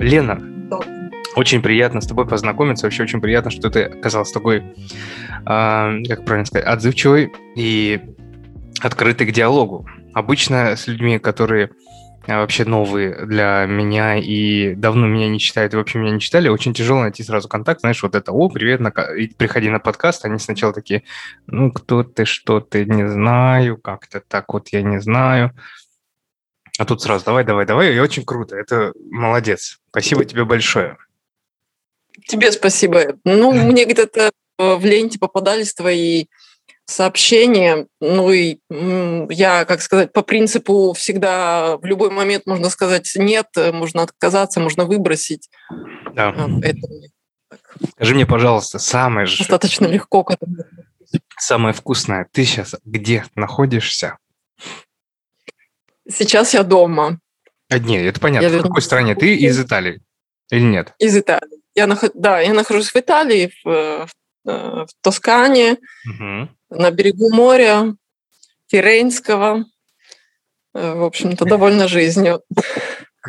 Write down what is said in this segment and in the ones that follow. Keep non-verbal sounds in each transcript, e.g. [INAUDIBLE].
Лена, очень приятно с тобой познакомиться. Вообще очень приятно, что ты оказалась такой, э, как правильно сказать, отзывчивой и открытой к диалогу. Обычно с людьми, которые а, вообще новые для меня и давно меня не читают и вообще меня не читали, очень тяжело найти сразу контакт. Знаешь, вот это, о, привет, на... приходи на подкаст. Они сначала такие, ну, кто ты, что ты, не знаю, как-то так вот я не знаю. А тут сразу давай, давай, давай, и очень круто. Это молодец. Спасибо тебе большое. Тебе спасибо. Ну, [LAUGHS] мне где-то в ленте попадались твои сообщения. Ну и я, как сказать, по принципу всегда в любой момент можно сказать нет, можно отказаться, можно выбросить. Да. Это Скажи мне, пожалуйста, самое же... Достаточно легко к этому. Самое вкусное. Ты сейчас где находишься? Сейчас я дома. А, нет, это понятно. Я в какой стране? Ты из Италии или нет? Из Италии. Я нах... Да, я нахожусь в Италии, в, в, э, в Тоскане. Угу на берегу моря, Тирейнского. Э, в общем-то, довольно жизнью.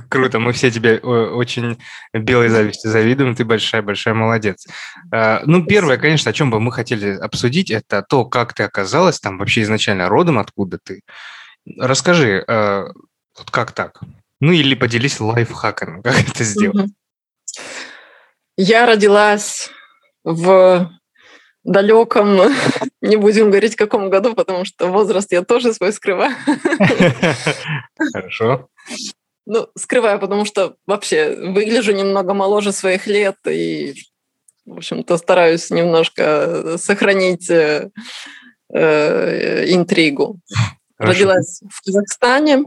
Круто, мы все тебе очень белой завистью завидуем, ты большая-большая молодец. Ну, первое, конечно, о чем бы мы хотели обсудить, это то, как ты оказалась там вообще изначально родом, откуда ты. Расскажи, а, вот как так? Ну, или поделись лайфхаками, [LAUGHS] как это сделать. Я родилась в далеком, [LAUGHS] не будем говорить в каком году, потому что возраст я тоже свой скрываю. [LAUGHS] Хорошо. Ну, скрываю, потому что вообще выгляжу немного моложе своих лет и, в общем-то, стараюсь немножко сохранить э, э, интригу. Родилась в Казахстане,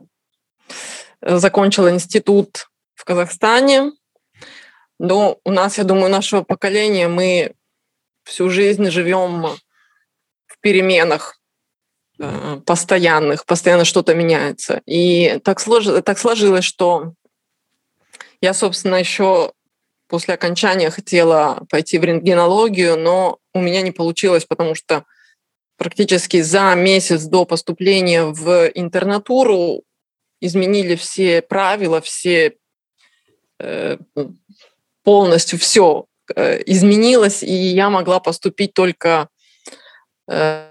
закончила институт в Казахстане. Но у нас, я думаю, нашего поколения мы всю жизнь живем в переменах э, постоянных, постоянно что-то меняется. И так, слож... так сложилось, что я, собственно, еще после окончания хотела пойти в рентгенологию, но у меня не получилось, потому что практически за месяц до поступления в интернатуру изменили все правила, все э, полностью все Э, изменилось, и я могла поступить только э,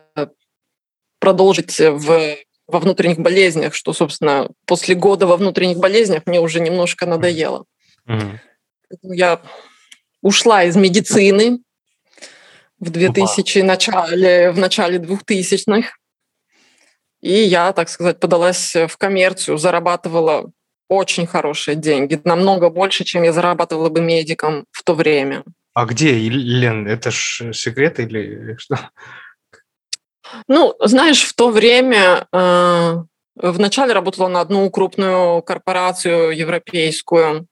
продолжить в, во внутренних болезнях, что, собственно, после года во внутренних болезнях мне уже немножко надоело. Mm-hmm. Я ушла из медицины в 2000 wow. начале, в начале 2000-х, и я, так сказать, подалась в коммерцию, зарабатывала очень хорошие деньги, намного больше, чем я зарабатывала бы медиком в то время. А где, Лен, это ж секрет или что? Ну, знаешь, в то время э, вначале работала на одну крупную корпорацию европейскую.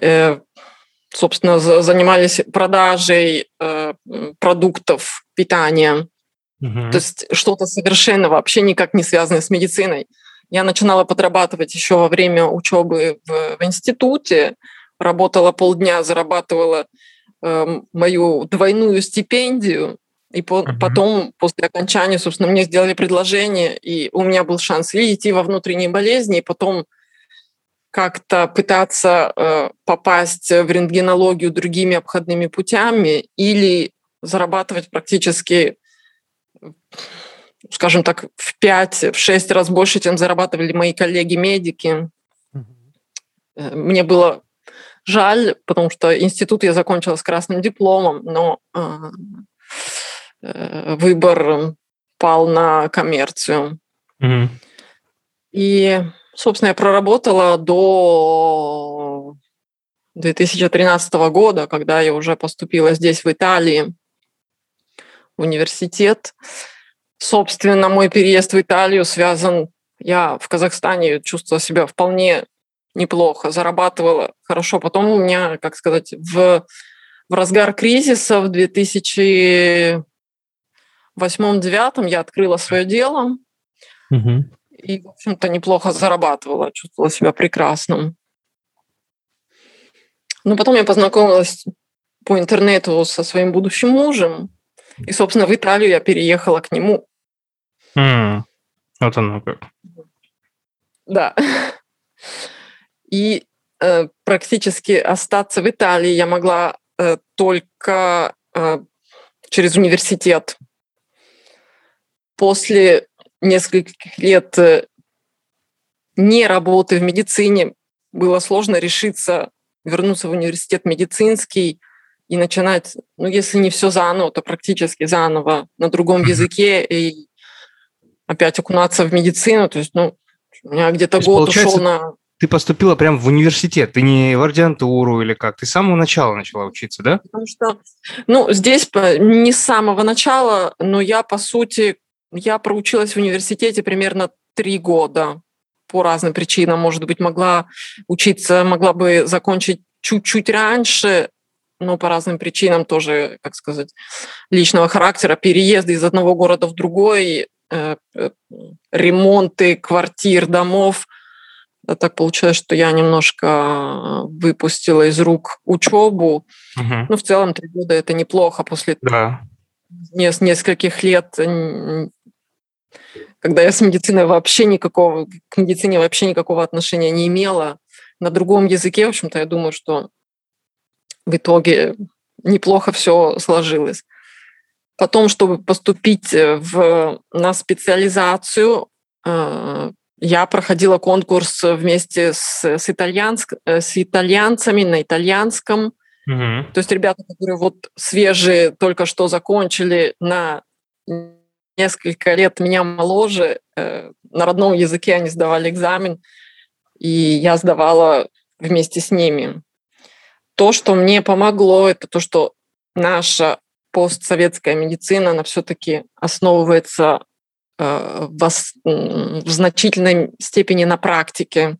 Э, собственно, занимались продажей э, продуктов питания. Угу. То есть что-то совершенно вообще никак не связанное с медициной. Я начинала подрабатывать еще во время учебы в, в институте, работала полдня, зарабатывала э, мою двойную стипендию, и по, uh-huh. потом, после окончания, собственно, мне сделали предложение, и у меня был шанс или идти во внутренние болезни, и потом как-то пытаться э, попасть в рентгенологию другими обходными путями, или зарабатывать практически скажем так, в 5-6 раз больше, чем зарабатывали мои коллеги-медики. Э, мне было жаль, потому что институт я закончила с красным дипломом, но э, э, выбор пал на коммерцию. Mm-hmm. И, собственно, я проработала до 2013 года, когда я уже поступила здесь, в Италии, в университет. Собственно, мой переезд в Италию связан... Я в Казахстане чувствовала себя вполне неплохо, зарабатывала хорошо. Потом у меня, как сказать, в, в разгар кризиса в 2008-2009 я открыла свое дело. Угу. И, в общем-то, неплохо зарабатывала, чувствовала себя прекрасным. Но потом я познакомилась по интернету со своим будущим мужем. И, собственно, в Италию я переехала к нему. Mm. Вот оно как. Да. И э, практически остаться в Италии я могла э, только э, через университет. После нескольких лет э, не работы в медицине было сложно решиться вернуться в университет медицинский и начинать, ну, если не все заново, то практически заново на другом языке и опять окунаться в медицину. То есть, ну, у меня где-то год ушел на... Ты поступила прямо в университет, ты не в ординатуру или как? Ты с самого начала начала учиться, да? Потому что, ну, здесь не с самого начала, но я, по сути, я проучилась в университете примерно три года по разным причинам. Может быть, могла учиться, могла бы закончить чуть-чуть раньше, но по разным причинам тоже, как сказать, личного характера, переезды из одного города в другой, э, э, ремонты квартир, домов. Так получилось, что я немножко выпустила из рук учебу. Угу. Ну, в целом, три года это неплохо после да. нескольких лет когда я с медициной вообще никакого, к медицине вообще никакого отношения не имела, на другом языке, в общем-то, я думаю, что в итоге неплохо все сложилось. Потом, чтобы поступить э, в, на специализацию, э, я проходила конкурс вместе с, с, итальянск, э, с итальянцами на итальянском. Угу. То есть ребята, которые вот свежие, только что закончили на несколько лет меня моложе, э, на родном языке они сдавали экзамен, и я сдавала вместе с ними. То, что мне помогло, это то, что наша постсоветская медицина, она все-таки основывается э, в, в значительной степени на практике.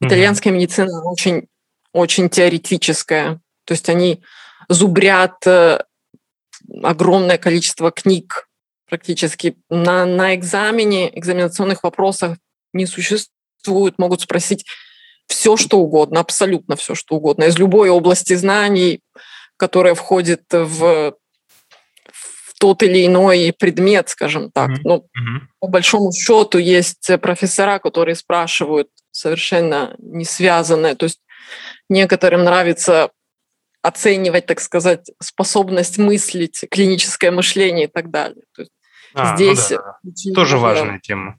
Итальянская медицина очень, очень теоретическая. То есть они зубрят э, огромное количество книг практически. На, на экзамене, экзаменационных вопросах не существует, могут спросить все, что угодно, абсолютно все, что угодно, из любой области знаний, которая входит в, в тот или иной предмет, скажем так. Mm-hmm. Ну, mm-hmm. по большому счету есть профессора, которые спрашивают совершенно не связанное. То есть некоторым нравится оценивать, так сказать, способность мыслить, клиническое мышление и так далее. То есть а, ну Здесь ну да. тоже много... важная тема.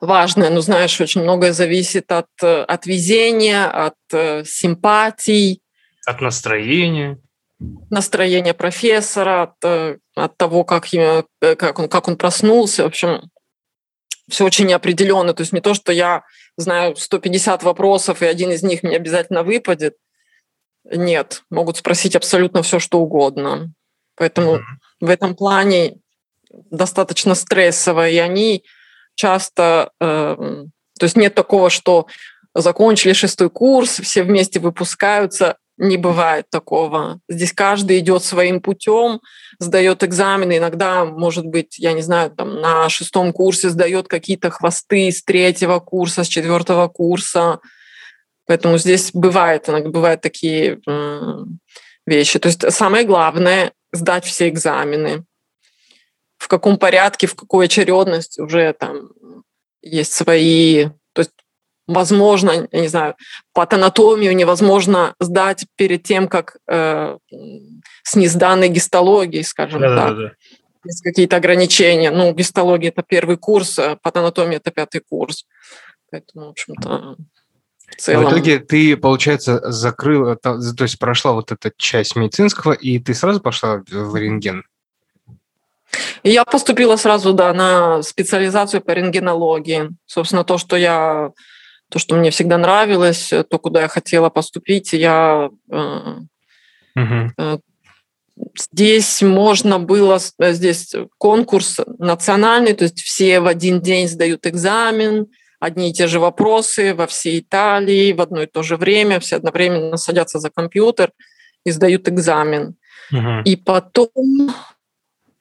Важная, но знаешь, очень многое зависит от, от везения, от э, симпатий. От настроения. Настроение профессора, от, э, от того, как, э, как, он, как он проснулся. В общем, все очень неопределенно. То есть не то, что я знаю 150 вопросов, и один из них мне обязательно выпадет. Нет, могут спросить абсолютно все, что угодно. Поэтому mm-hmm. в этом плане достаточно стрессовая, и они часто... Э, то есть нет такого, что закончили шестой курс, все вместе выпускаются. Не бывает такого. Здесь каждый идет своим путем, сдает экзамены. Иногда, может быть, я не знаю, там на шестом курсе сдает какие-то хвосты с третьего курса, с четвертого курса. Поэтому здесь бывает, иногда бывают такие вещи. То есть самое главное сдать все экзамены, в каком порядке, в какой очередности уже там есть свои... То есть, возможно, я не знаю, патанатомию невозможно сдать перед тем, как э, с несданной гистологией, скажем да, так. Да, да, да. Есть какие-то ограничения. Ну, гистология – это первый курс, а патанатомия – это пятый курс. Поэтому, в общем-то, в, целом... в итоге ты, получается, закрыла, то есть прошла вот эта часть медицинского, и ты сразу пошла в рентген? И я поступила сразу, да, на специализацию по рентгенологии. Собственно, то, что я, то, что мне всегда нравилось, то, куда я хотела поступить, я угу. Здесь можно было, здесь конкурс национальный, то есть все в один день сдают экзамен, одни и те же вопросы во всей Италии в одно и то же время, все одновременно садятся за компьютер и сдают экзамен. Угу. И потом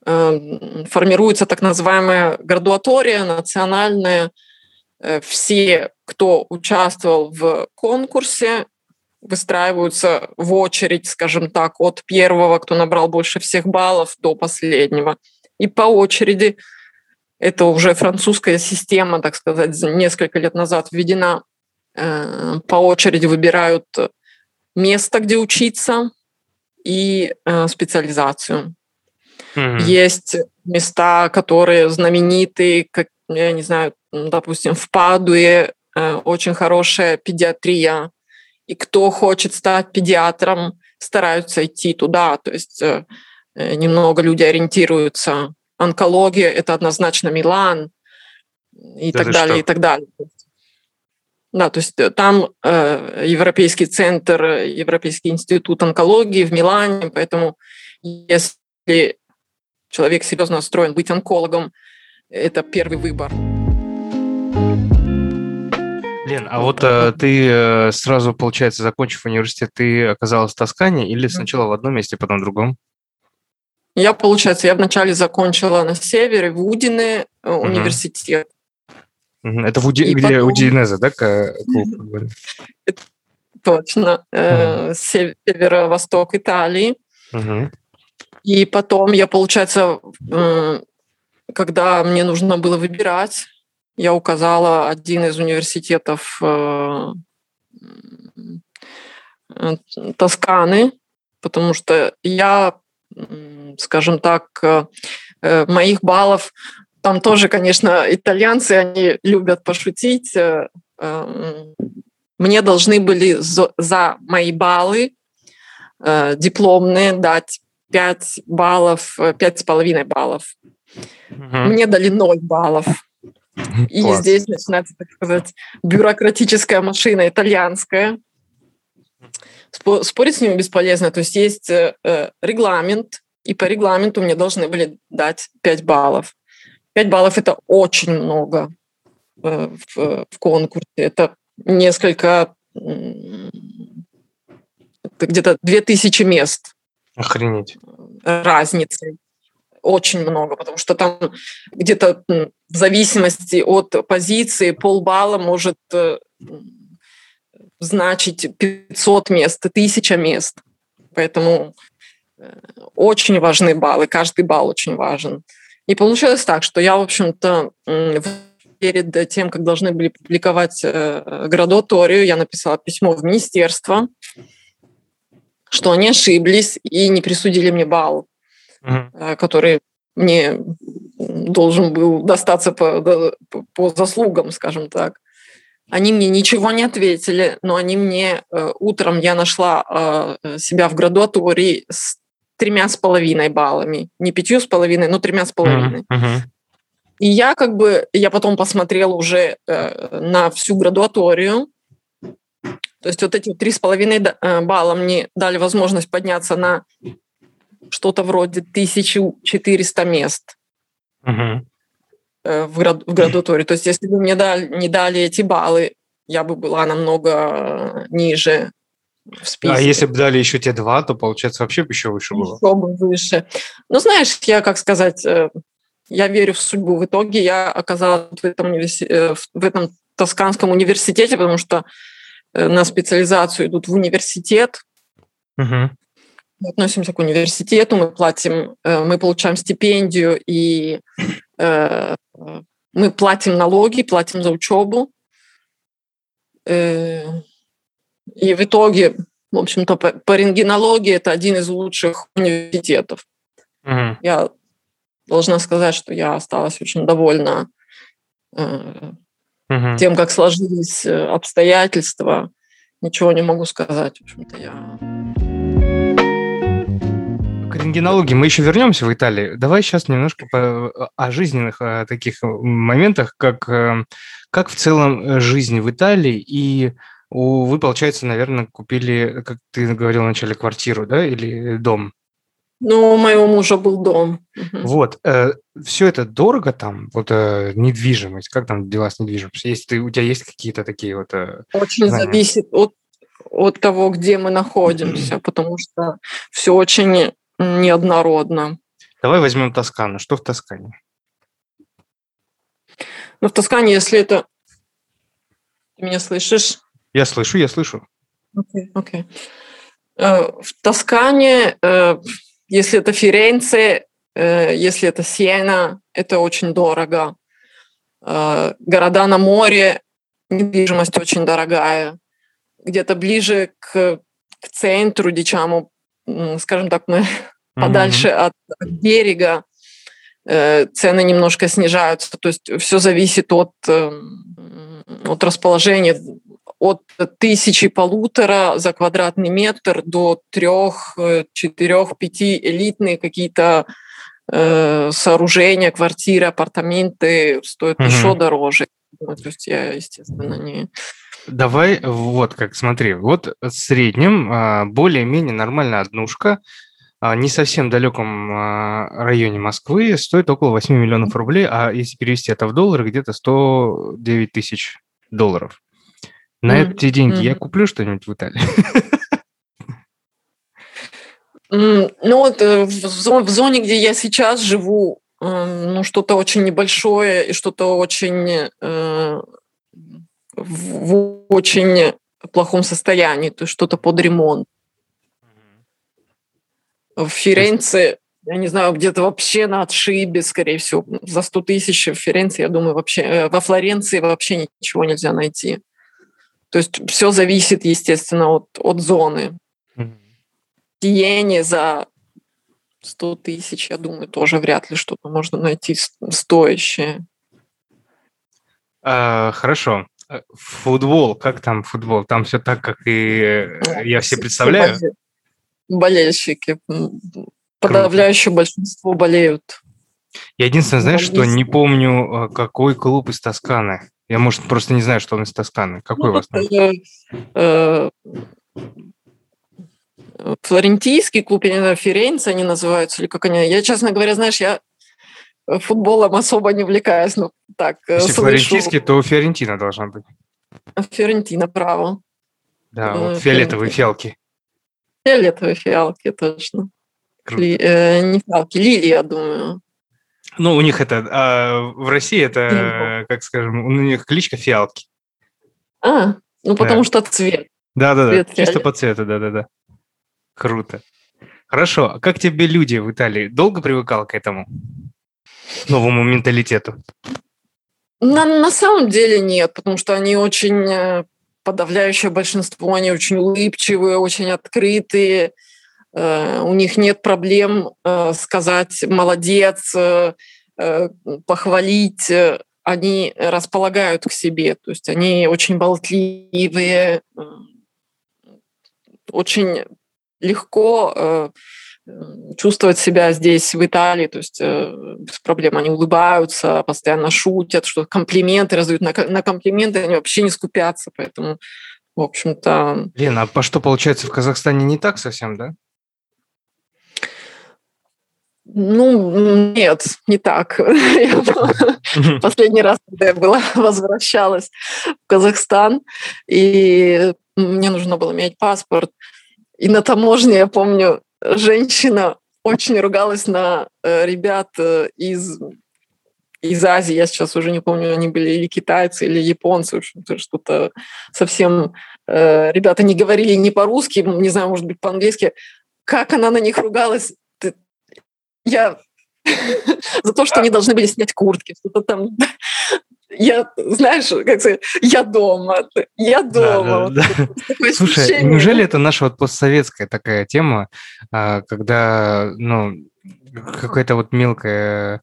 формируется так называемая градуатория национальная. Э, все, кто участвовал в конкурсе, выстраиваются в очередь, скажем так, от первого, кто набрал больше всех баллов, до последнего. И по очереди это уже французская система, так сказать, несколько лет назад введена. Э, по очереди выбирают место, где учиться, и э, специализацию. Mm-hmm. Есть места, которые знамениты, как, я не знаю, допустим, в Падуе э, очень хорошая педиатрия, и кто хочет стать педиатром, стараются идти туда. То есть э, э немного люди ориентируются. Онкология – это однозначно Милан и да так далее, что? и так далее. Да, то есть э, там э, Европейский центр, Европейский институт онкологии в Милане, поэтому если человек серьезно настроен быть онкологом, это первый выбор. Лен, а вот э, ты э, сразу, получается, закончив университет, ты оказалась в Тоскане или сначала в одном месте, потом в другом? Я, получается, я вначале закончила на севере, в Удине угу. университет. Это в Уди... где потом... Удинеза, да, клуб? [LAUGHS] Точно. Угу. Северо-восток Италии. Угу. И потом я, получается, когда мне нужно было выбирать, я указала один из университетов э, Тосканы, потому что я, скажем так, э, моих баллов там тоже, конечно, итальянцы, они любят пошутить. Э, эм, мне должны были за мои баллы э, дипломные дать 5 баллов, 5,5 баллов. Угу. Мне дали 0 баллов. И Класс. здесь начинается, так сказать, бюрократическая машина итальянская. Спорить с ними бесполезно. То есть есть э, регламент, и по регламенту мне должны были дать 5 баллов. 5 баллов – это очень много э, в, в конкурсе. Это несколько, где-то 2000 мест. Охренеть. Разницы. Очень много, потому что там где-то в зависимости от позиции полбалла может э, значить 500 мест, 1000 мест. Поэтому э, очень важны баллы, каждый балл очень важен. И получилось так, что я, в общем-то, перед тем, как должны были публиковать э, градуаторию, я написала письмо в министерство, что они ошиблись и не присудили мне балл, mm-hmm. который мне должен был достаться по, по заслугам, скажем так. Они мне ничего не ответили, но они мне э, утром я нашла себя в градуатории с тремя с половиной баллами. Не пятью с половиной, но тремя с половиной. Uh-huh. И я как бы, я потом посмотрела уже э, на всю градуаторию. То есть вот эти три с половиной э, балла мне дали возможность подняться на что-то вроде 1400 мест э, в, град, в градуатории. То есть если бы мне дали, не дали эти баллы, я бы была намного ниже в списке. А если бы дали еще те два, то, получается, вообще еще выше было. Еще бы выше. Ну, знаешь, я, как сказать, э, я верю в судьбу. В итоге я оказалась в этом, универси... В этом Тосканском университете, потому что на специализацию идут в университет. Угу. Мы относимся к университету, мы платим, мы получаем стипендию, и мы платим налоги, платим за учебу. И в итоге, в общем-то, по, по рентгенологии это один из лучших университетов. Mm-hmm. Я должна сказать, что я осталась очень довольна э, mm-hmm. тем, как сложились э, обстоятельства. Ничего не могу сказать. В общем-то, я к рентгенологии мы еще вернемся в Италию. Давай сейчас немножко по, о жизненных о таких моментах, как, э, как в целом жизнь в Италии и вы, получается, наверное, купили, как ты говорил вначале, квартиру, да, или дом? Ну, у моего мужа был дом. Вот. Э, все это дорого там, вот э, недвижимость, как там дела с недвижимостью? Есть, ты, у тебя есть какие-то такие вот... Э, очень знания? зависит от, от того, где мы находимся, потому что все очень неоднородно. Давай возьмем Тоскану. Что в Тоскане? Ну, в Тоскане, если это... Ты меня слышишь? Я слышу, я слышу. Окей, okay, okay. uh, В Тоскане, uh, если это Ференце, uh, если это Сиена, это очень дорого. Э, города на море, недвижимость очень дорогая. Где-то ближе к, к центру Дичаму, скажем так, мы mm-hmm. [LAUGHS] подальше от, берега, э, цены немножко снижаются. То есть все зависит от, от расположения от тысячи полутора за квадратный метр до трех, четырех, пяти элитные какие-то э, сооружения, квартиры, апартаменты стоят угу. еще дороже. Ну, то есть я, естественно, не... Давай, вот как, смотри, вот в среднем а, более-менее нормальная однушка, а, не совсем далеком а, районе Москвы стоит около 8 миллионов рублей, а если перевести это в доллары, где-то 109 тысяч долларов. На mm эти деньги mm я куплю что-нибудь в Италии? Ну вот э, в зоне, где я сейчас живу, э, ну что-то очень небольшое и что-то очень э, в очень плохом состоянии, то есть что-то под ремонт. В Ференце, я не знаю, где-то вообще на отшибе, скорее всего, за 100 тысяч в Ференце, я думаю, вообще во Флоренции вообще ничего нельзя найти. То есть все зависит, естественно, от, от зоны. Mm-hmm. за 100 тысяч, я думаю, тоже вряд ли что-то можно найти стоящее. А, хорошо. Э, футбол, как там футбол? Там все так, как и я все представляю. Болельщики. Подавляющее Круто. большинство болеют. Я единственное, знаешь, что не помню, э, какой клуб из Тосканы. Я, может, просто не знаю, что он из Тосканы. Какой ну, у вас там? Э, флорентийский клуб, я не знаю, Ференция они называются, или как они. Я, честно говоря, знаешь, я футболом особо не увлекаюсь, но так э, Если слышу. флорентийский, то Фиорентина должна быть. Фиорентина, право. Да, э, вот фиолетовые фиалки. Фиолетовые фиалки, точно. Ли, э, не фиалки, лилии, я думаю. Ну, у них это, а в России это, как скажем, у них кличка фиалки. А, ну потому да. что цвет. Да-да-да, чисто по цвету, да-да-да. Круто. Хорошо, а как тебе люди в Италии? Долго привыкал к этому новому менталитету? На, на самом деле нет, потому что они очень э, подавляющее большинство, они очень улыбчивые, очень открытые, у них нет проблем э, сказать «молодец», э, похвалить, они располагают к себе, то есть они очень болтливые, очень легко чувствовать себя здесь, в Италии, то есть без проблем. Они улыбаются, постоянно шутят, что комплименты раздают. На, на комплименты они вообще не скупятся, поэтому, в общем-то... Лена, а по что, получается, в Казахстане не так совсем, да? Ну, нет, не так. [LAUGHS] Последний раз, когда я была, [LAUGHS] возвращалась в Казахстан, и мне нужно было менять паспорт. И на таможне, я помню, женщина очень ругалась на э, ребят э, из, из Азии. Я сейчас уже не помню, они были или китайцы, или японцы, что-то совсем... Э, ребята не говорили не по-русски, не знаю, может быть, по-английски. Как она на них ругалась, я за то, что они должны были снять куртки, что-то там. Я, знаешь, как сказать, я дома, я дома. Да, да, да. Слушай, ощущение. неужели это наша вот постсоветская такая тема, а, когда, ну, какая-то вот мелкая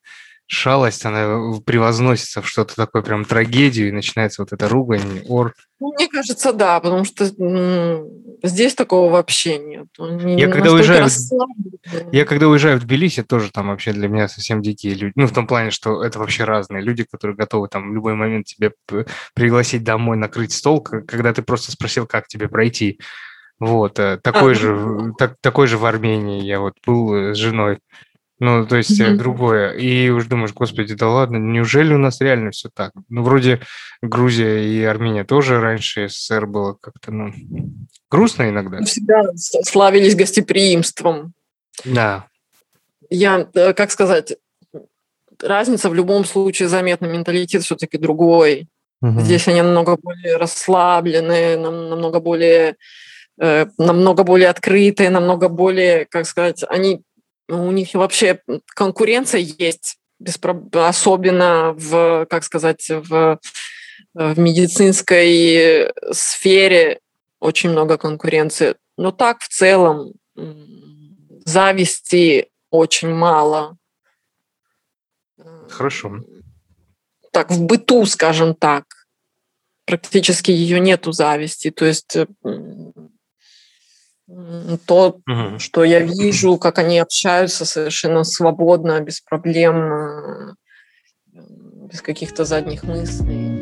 шалость, она превозносится в что-то такое прям трагедию, и начинается вот эта ругань, ор. Ну, мне кажется, да, потому что здесь такого вообще нет. Они я когда уезжаю, я когда уезжаю в Тбилиси, тоже там вообще для меня совсем дикие люди. Ну, в том плане, что это вообще разные люди, которые готовы там в любой момент тебе пригласить домой, накрыть стол, когда ты просто спросил, как тебе пройти. Вот, э, такой а, же, так, такой же в Армении я вот был э, с женой. Ну, то есть mm-hmm. другое. И уж думаешь, господи, да ладно, неужели у нас реально все так? Ну, вроде Грузия и Армения тоже раньше СССР было как-то, ну, грустно иногда. Всегда славились гостеприимством. Да. Я, э, как сказать, разница в любом случае заметна, менталитет все-таки другой. Угу. Здесь они намного более расслабленные, намного более, э, намного более открытые, намного более, как сказать, они у них вообще конкуренция есть особенно в, как сказать, в, в медицинской сфере очень много конкуренции. Но так в целом зависти очень мало. Хорошо. Так, в быту, скажем так, практически ее нету зависти. То есть то, угу. что я вижу, как они общаются совершенно свободно, без проблем, э, без каких-то задних мыслей.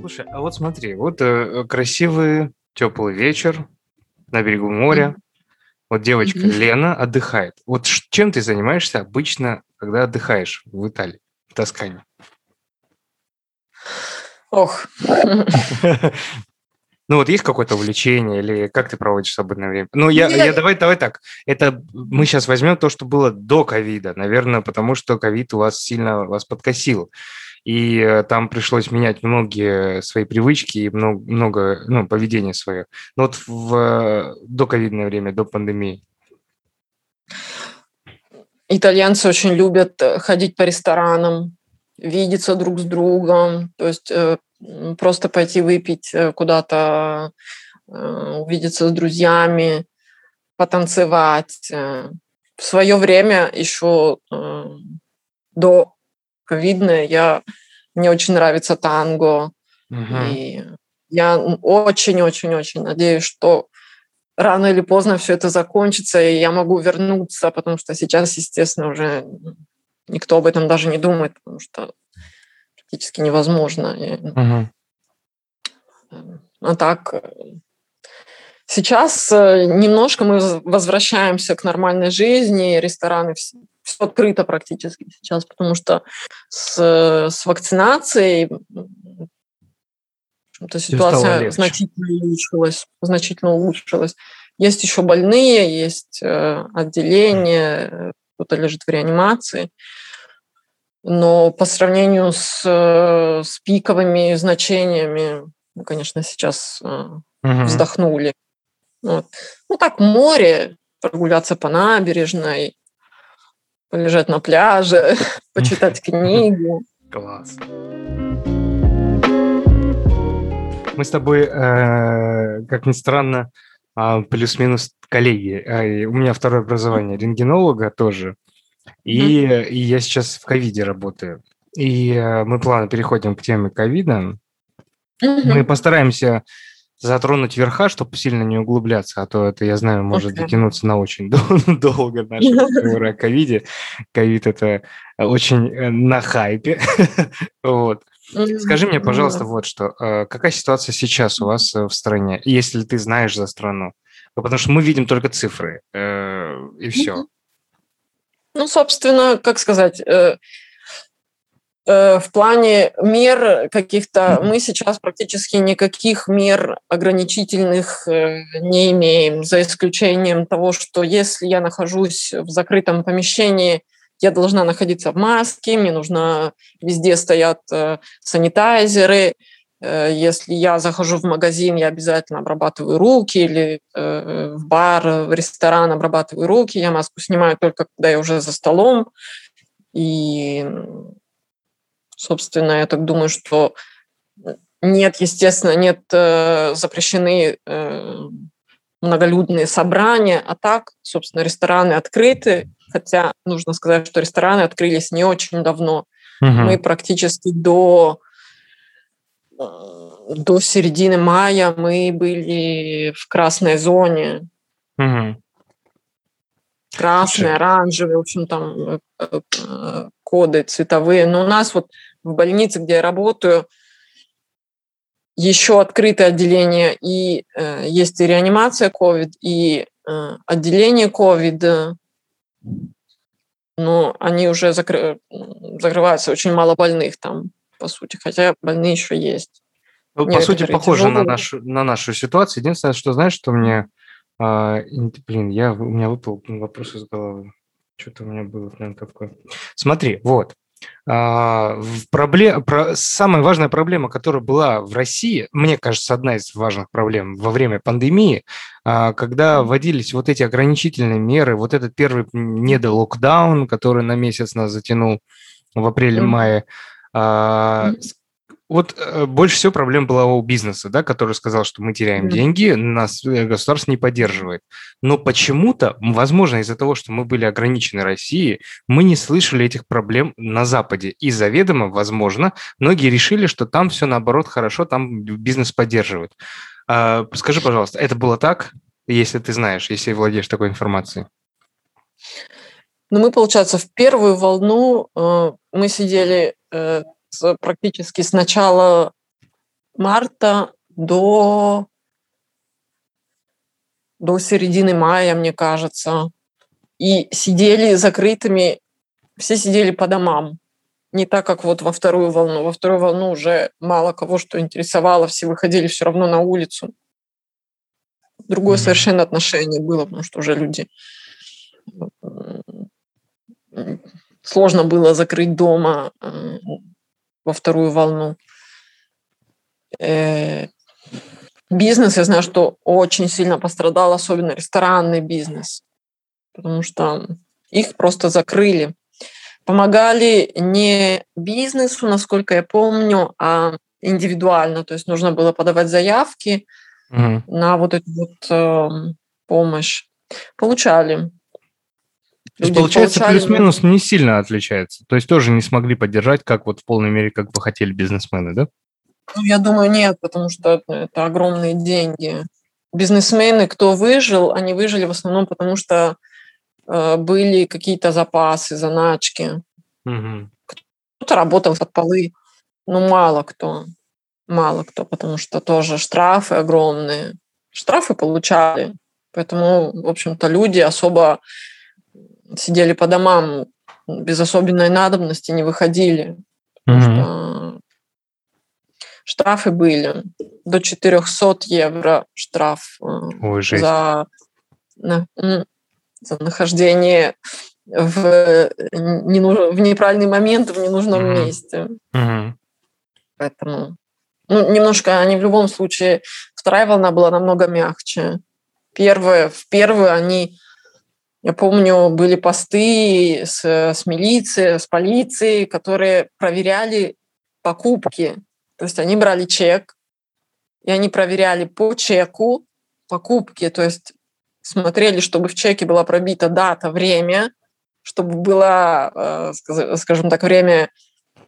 Слушай, а вот смотри, вот э, красивый теплый вечер на берегу моря. Вот девочка mm-hmm. Лена отдыхает. Вот чем ты занимаешься обычно, когда отдыхаешь в Италии, в Тоскане? Ох. [LAUGHS] Ну вот есть какое-то увлечение или как ты проводишь свободное время? Ну я, я давай, давай так. Это мы сейчас возьмем то, что было до ковида, наверное, потому что ковид у вас сильно вас подкосил. И э, там пришлось менять многие свои привычки и много, много ну, поведения свое. Но вот в э, доковидное время, до пандемии. Итальянцы очень любят э, ходить по ресторанам, видеться друг с другом. То есть просто пойти выпить э, куда-то, э, увидеться с друзьями, потанцевать. Э. В свое время еще до ковидной я мне очень нравится танго. Угу. И я очень-очень-очень надеюсь, что рано или поздно все это закончится, и я могу вернуться, потому что сейчас, естественно, уже никто об этом даже не думает, потому что практически невозможно. Угу. А так, э, сейчас э, немножко мы возвращаемся к нормальной жизни, рестораны все, все открыто практически сейчас, потому что с, с вакцинацией эта ситуация значительно улучшилась, значительно улучшилась. Есть еще больные, есть э, отделение, кто-то лежит в реанимации. Но по сравнению с, э, с пиковыми значениями, мы, конечно, сейчас угу. вздохнули. Вот. Ну так, море, прогуляться по набережной, полежать на пляже, [LAUGHS] почитать книги. [LAUGHS] Класс. Мы с тобой, э, как ни странно, э, плюс-минус коллеги. Э, у меня второе образование рентгенолога тоже. И, mm-hmm. и я сейчас в ковиде работаю. И э, мы плавно переходим к теме ковида. Mm-hmm. Мы постараемся затронуть верха, чтобы сильно не углубляться, а то это, я знаю, может okay. дотянуться на очень [LAUGHS] долго наши разговоры о ковиде. Ковид – это очень э, на хайпе. [LAUGHS] вот. Скажи мне, пожалуйста, вот что. Э, какая ситуация сейчас у вас в стране, если ты знаешь за страну? Потому что мы видим только цифры, и все. Ну, собственно, как сказать, э, э, в плане мер каких-то мы сейчас практически никаких мер ограничительных э, не имеем, за исключением того, что если я нахожусь в закрытом помещении, я должна находиться в маске, мне нужно везде стоят санитайзеры, Э, если я захожу в магазин, я обязательно обрабатываю руки, или э, в бар, в ресторан обрабатываю руки. Я маску снимаю только, когда я уже за столом. И, собственно, я так думаю, что нет, естественно, нет э, запрещены многолюдные собрания, а так, собственно, рестораны открыты, хотя нужно сказать, что рестораны открылись не очень давно. Угу. Мы практически до до середины мая мы были в красной зоне. Угу. Красный, оранжевый, в общем, там э, э, коды цветовые. Но у нас вот в больнице, где я работаю, еще открытое отделение, и э, есть и реанимация COVID, и э, отделение COVID, но они уже закры... закрываются, очень мало больных там по сути, хотя больные еще есть. Ну, по сути, похоже на нашу, на нашу ситуацию. Единственное, что знаешь, что мне... А, блин, я, у меня выпал вопрос из головы. Что-то у меня было прям такое. Смотри, вот. А, проблем, про, самая важная проблема, которая была в России, мне кажется, одна из важных проблем во время пандемии, а, когда вводились вот эти ограничительные меры, вот этот первый недолокдаун, который на месяц нас затянул в апреле-мае, mm-hmm вот э, больше всего проблем была у бизнеса, да, который сказал, что мы теряем mm-hmm. деньги, нас э, государство не поддерживает. Но почему-то, возможно, из-за того, что мы были ограничены Россией, мы не слышали этих проблем на Западе. И заведомо, возможно, многие решили, что там все наоборот хорошо, там бизнес поддерживает. А, скажи, пожалуйста, это было так, если ты знаешь, если владеешь такой информацией? Ну, мы, получается, в первую волну э, мы сидели э, практически с начала марта до, до середины мая, мне кажется. И сидели закрытыми, все сидели по домам. Не так, как вот во вторую волну. Во вторую волну уже мало кого что интересовало, все выходили все равно на улицу. Другое mm-hmm. совершенно отношение было, потому что уже люди сложно было закрыть дома во вторую волну. Э, бизнес, я знаю, что очень сильно пострадал, особенно ресторанный бизнес, потому что их просто закрыли. Помогали не бизнесу, насколько я помню, а индивидуально. То есть нужно было подавать заявки угу. на вот эту вот э, помощь. Получали. То есть, получается, получали... плюс-минус не сильно отличается. То есть тоже не смогли поддержать, как вот в полной мере, как бы хотели бизнесмены, да? Ну, я думаю, нет, потому что это огромные деньги. Бизнесмены, кто выжил, они выжили в основном потому, что э, были какие-то запасы, заначки. Угу. Кто-то работал под полы, но мало кто. Мало кто, потому что тоже штрафы огромные. Штрафы получали. Поэтому, в общем-то, люди особо сидели по домам без особенной надобности, не выходили. Потому что штрафы были до 400 евро штраф э, Ой, за, на, за нахождение в, не, в неправильный момент в ненужном mm месте. mm Поэтому ну, немножко они в любом случае вторая волна была намного мягче. Первые, в первую они я помню, были посты с, с милицией, с полицией, которые проверяли покупки. То есть они брали чек, и они проверяли по чеку покупки. То есть смотрели, чтобы в чеке была пробита дата, время, чтобы было, э, скажем так, время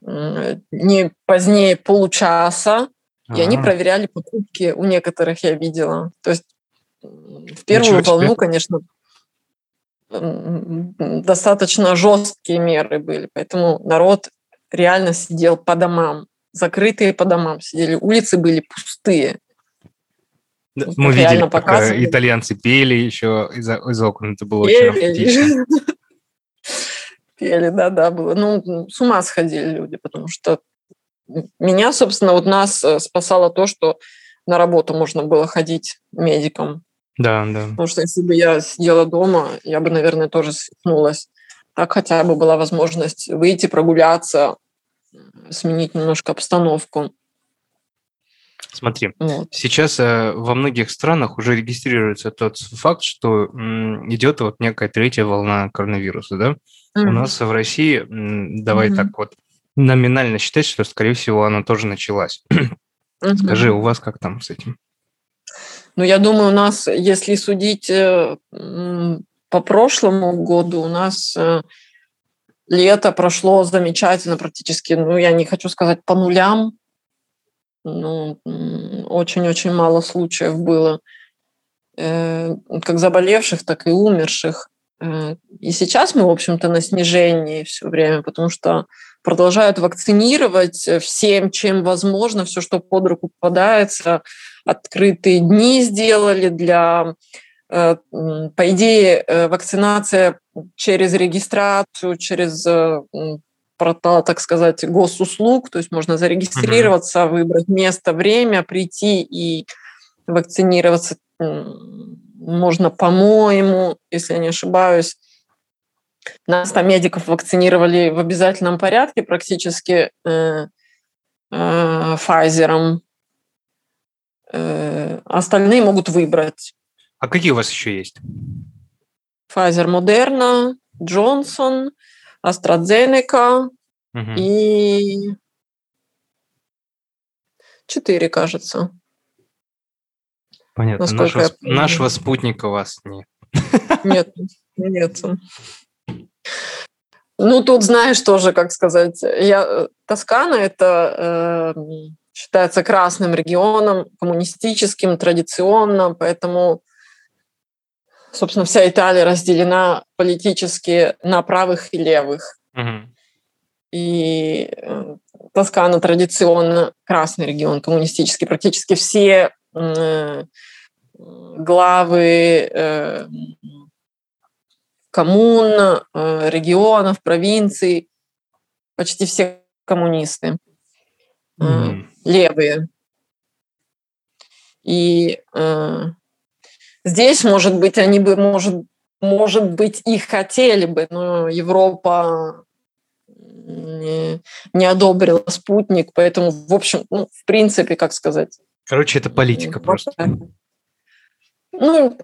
не позднее получаса. И они проверяли покупки у некоторых, я видела. То есть в первую волну, конечно, достаточно жесткие меры были, поэтому народ реально сидел по домам, закрытые по домам сидели, улицы были пустые. Мы видели, как показывали. итальянцы пели еще из, из окон, это было пели. очень романтично. [LAUGHS] Пели, да-да, было. Ну, с ума сходили люди, потому что меня, собственно, вот нас э, спасало то, что на работу можно было ходить медиком. Да, да. Потому что если бы я сидела дома, я бы, наверное, тоже свихнулась. Так хотя бы была возможность выйти, прогуляться, сменить немножко обстановку. Смотри, вот. сейчас э, во многих странах уже регистрируется тот факт, что м, идет вот некая третья волна коронавируса, да? Mm-hmm. У нас в России, м, давай mm-hmm. так вот номинально считать, что, скорее всего, она тоже началась. Mm-hmm. [CLEARS THROAT] Скажи, у вас как там с этим? Ну, я думаю, у нас, если судить э, по прошлому году, у нас э, лето прошло замечательно практически, ну, я не хочу сказать по нулям, ну, очень-очень мало случаев было, э, как заболевших, так и умерших. И сейчас мы, в общем-то, на снижении все время, потому что продолжают вакцинировать всем, чем возможно, все, что под руку попадается. Открытые дни сделали для э, по идее, э, вакцинация через регистрацию, через э, портал, так сказать, госуслуг, то есть можно зарегистрироваться, угу. выбрать место, время, прийти и вакцинироваться можно, по-моему, если я не ошибаюсь, Нас там медиков вакцинировали в обязательном порядке практически э, э, Pfizer. Э, остальные могут выбрать. А какие у вас еще есть? Pfizer, Moderna, Johnson, AstraZeneca угу. и четыре, кажется. Понятно. Нашего, нашего спутника у вас нет. Нет, нет. Ну, тут знаешь тоже, как сказать, я, Тоскана – это э, считается красным регионом, коммунистическим, традиционно, поэтому, собственно, вся Италия разделена политически на правых и левых. Угу. И э, Тоскана традиционно красный регион, коммунистический. Практически все э, главы э, коммун, э, регионов, провинций, почти все коммунисты, mm-hmm. левые. И э, здесь, может быть, они бы, может, может быть, и хотели бы, но Европа не, не одобрила спутник, поэтому, в общем, ну, в принципе, как сказать. Короче, это политика просто. Ну,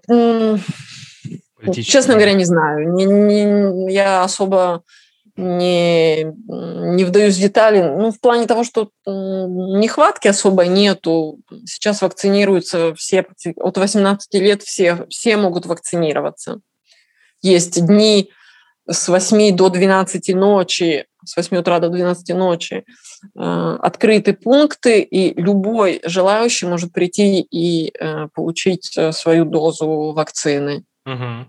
Честно говоря, не знаю. Не, не, я особо не, не вдаюсь в детали. Ну, в плане того, что нехватки особо нету. Сейчас вакцинируются все, от 18 лет все, все могут вакцинироваться. Есть дни с 8 до 12 ночи, с 8 утра до 12 ночи э, открыты пункты, и любой желающий может прийти и э, получить э, свою дозу вакцины. Угу.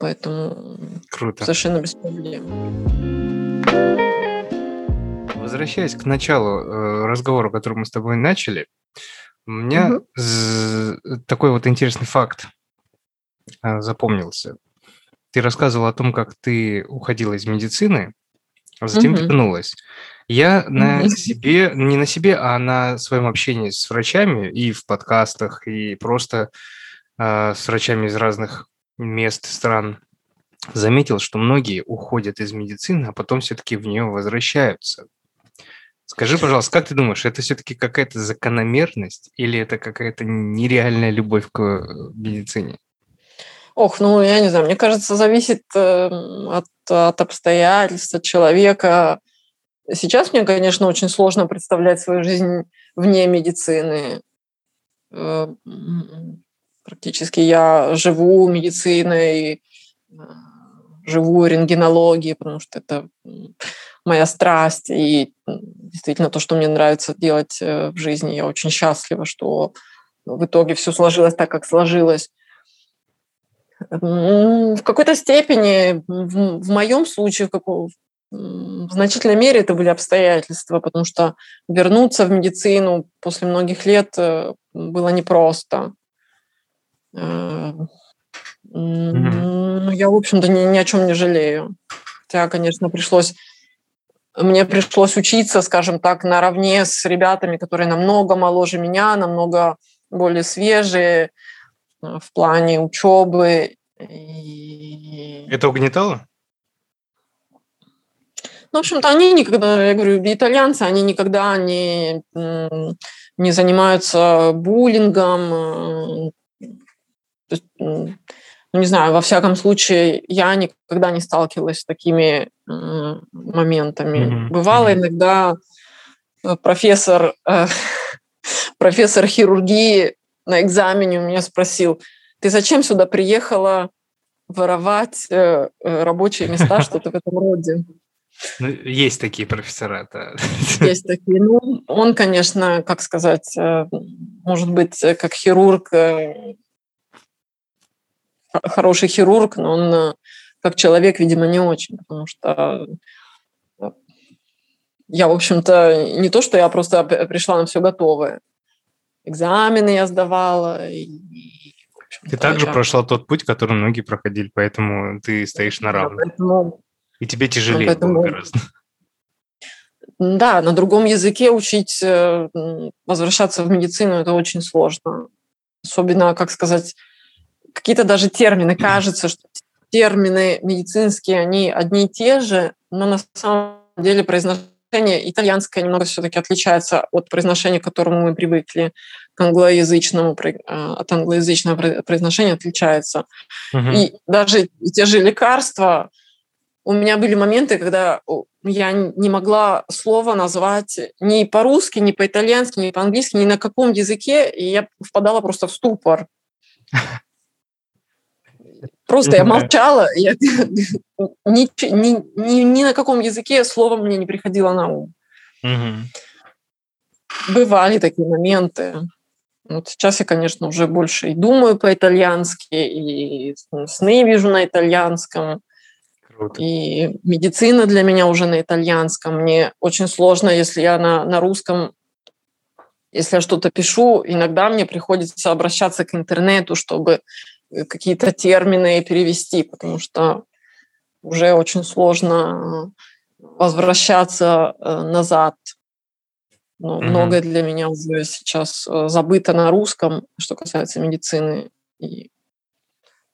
Поэтому Круто. совершенно без проблем. Возвращаясь к началу э, разговора, который мы с тобой начали, у меня угу. такой вот интересный факт э, запомнился. Ты рассказывал о том, как ты уходила из медицины, а затем угу. вернулась. Я на себе, не на себе, а на своем общении с врачами и в подкастах, и просто а, с врачами из разных мест, стран, заметил, что многие уходят из медицины, а потом все-таки в нее возвращаются. Скажи, пожалуйста, как ты думаешь, это все-таки какая-то закономерность или это какая-то нереальная любовь к э, медицине? Ох, ну я не знаю, мне кажется, зависит э, от, от обстоятельств, от человека. Сейчас мне, конечно, очень сложно представлять свою жизнь вне медицины. Практически я живу медициной, э, живу рентгенологией, потому что это моя страсть. И действительно то, что мне нравится делать э, в жизни, я очень счастлива, что в итоге все сложилось так, как сложилось. В какой-то степени, в, в моем случае, в, каком, в значительной мере это были обстоятельства, потому что вернуться в медицину после многих лет э, было непросто. Mm-hmm. Я, в общем-то, ни, ни о чем не жалею. Хотя, конечно, пришлось мне пришлось учиться, скажем так, наравне с ребятами, которые намного моложе меня, намного более свежие э, в плане учебы. И... Это угнетало? Ну, в общем-то, они никогда, я говорю, итальянцы, они никогда не, не занимаются буллингом, то есть, ну, не знаю, во всяком случае, я никогда не сталкивалась с такими э, моментами. Mm-hmm. Бывало mm-hmm. иногда э, профессор, э, [LAUGHS] профессор хирургии на экзамене у меня спросил, ты зачем сюда приехала воровать э, э рабочие места, [LAUGHS] что-то в этом роде? Ну, есть такие профессора, да. [LAUGHS] Есть такие. Ну, он, конечно, как сказать, э, может быть, как хирург хороший хирург, но он э, как человек, видимо, не очень, потому что э, я, в общем-то, не то, что я просто пришла на все готовое. Экзамены я сдавала. И, ты также я... прошла тот путь, который многие проходили, поэтому ты стоишь на равных. поэтому... И тебе тяжелее поэтому... было гораздо. Да, на другом языке учить, э, возвращаться в медицину, это очень сложно. Особенно, как сказать, какие-то даже термины. Кажется, что термины медицинские, они одни и те же, но на самом деле произношение итальянское немного все-таки отличается от произношения, к которому мы привыкли, к англоязычному, а, от англоязычного произношения отличается. Угу. И даже те же лекарства, у меня были моменты, когда я не могла слово назвать ни по-русски, ни по-итальянски, ни по-английски, ни на каком языке, и я впадала просто в ступор. Просто я молчала, я, [LAUGHS] ни, ни, ни, ни на каком языке слово мне не приходило на ум. Бывали такие моменты. Вот сейчас я, конечно, уже больше и думаю по-итальянски, и сны вижу на итальянском. Круто. И медицина для меня уже на итальянском. Мне очень сложно, если я на, на русском, если я что-то пишу, иногда мне приходится обращаться к интернету, чтобы какие-то термины перевести, потому что уже очень сложно э, возвращаться э, назад. Но mm-hmm. многое для меня уже сейчас забыто на русском, что касается медицины. И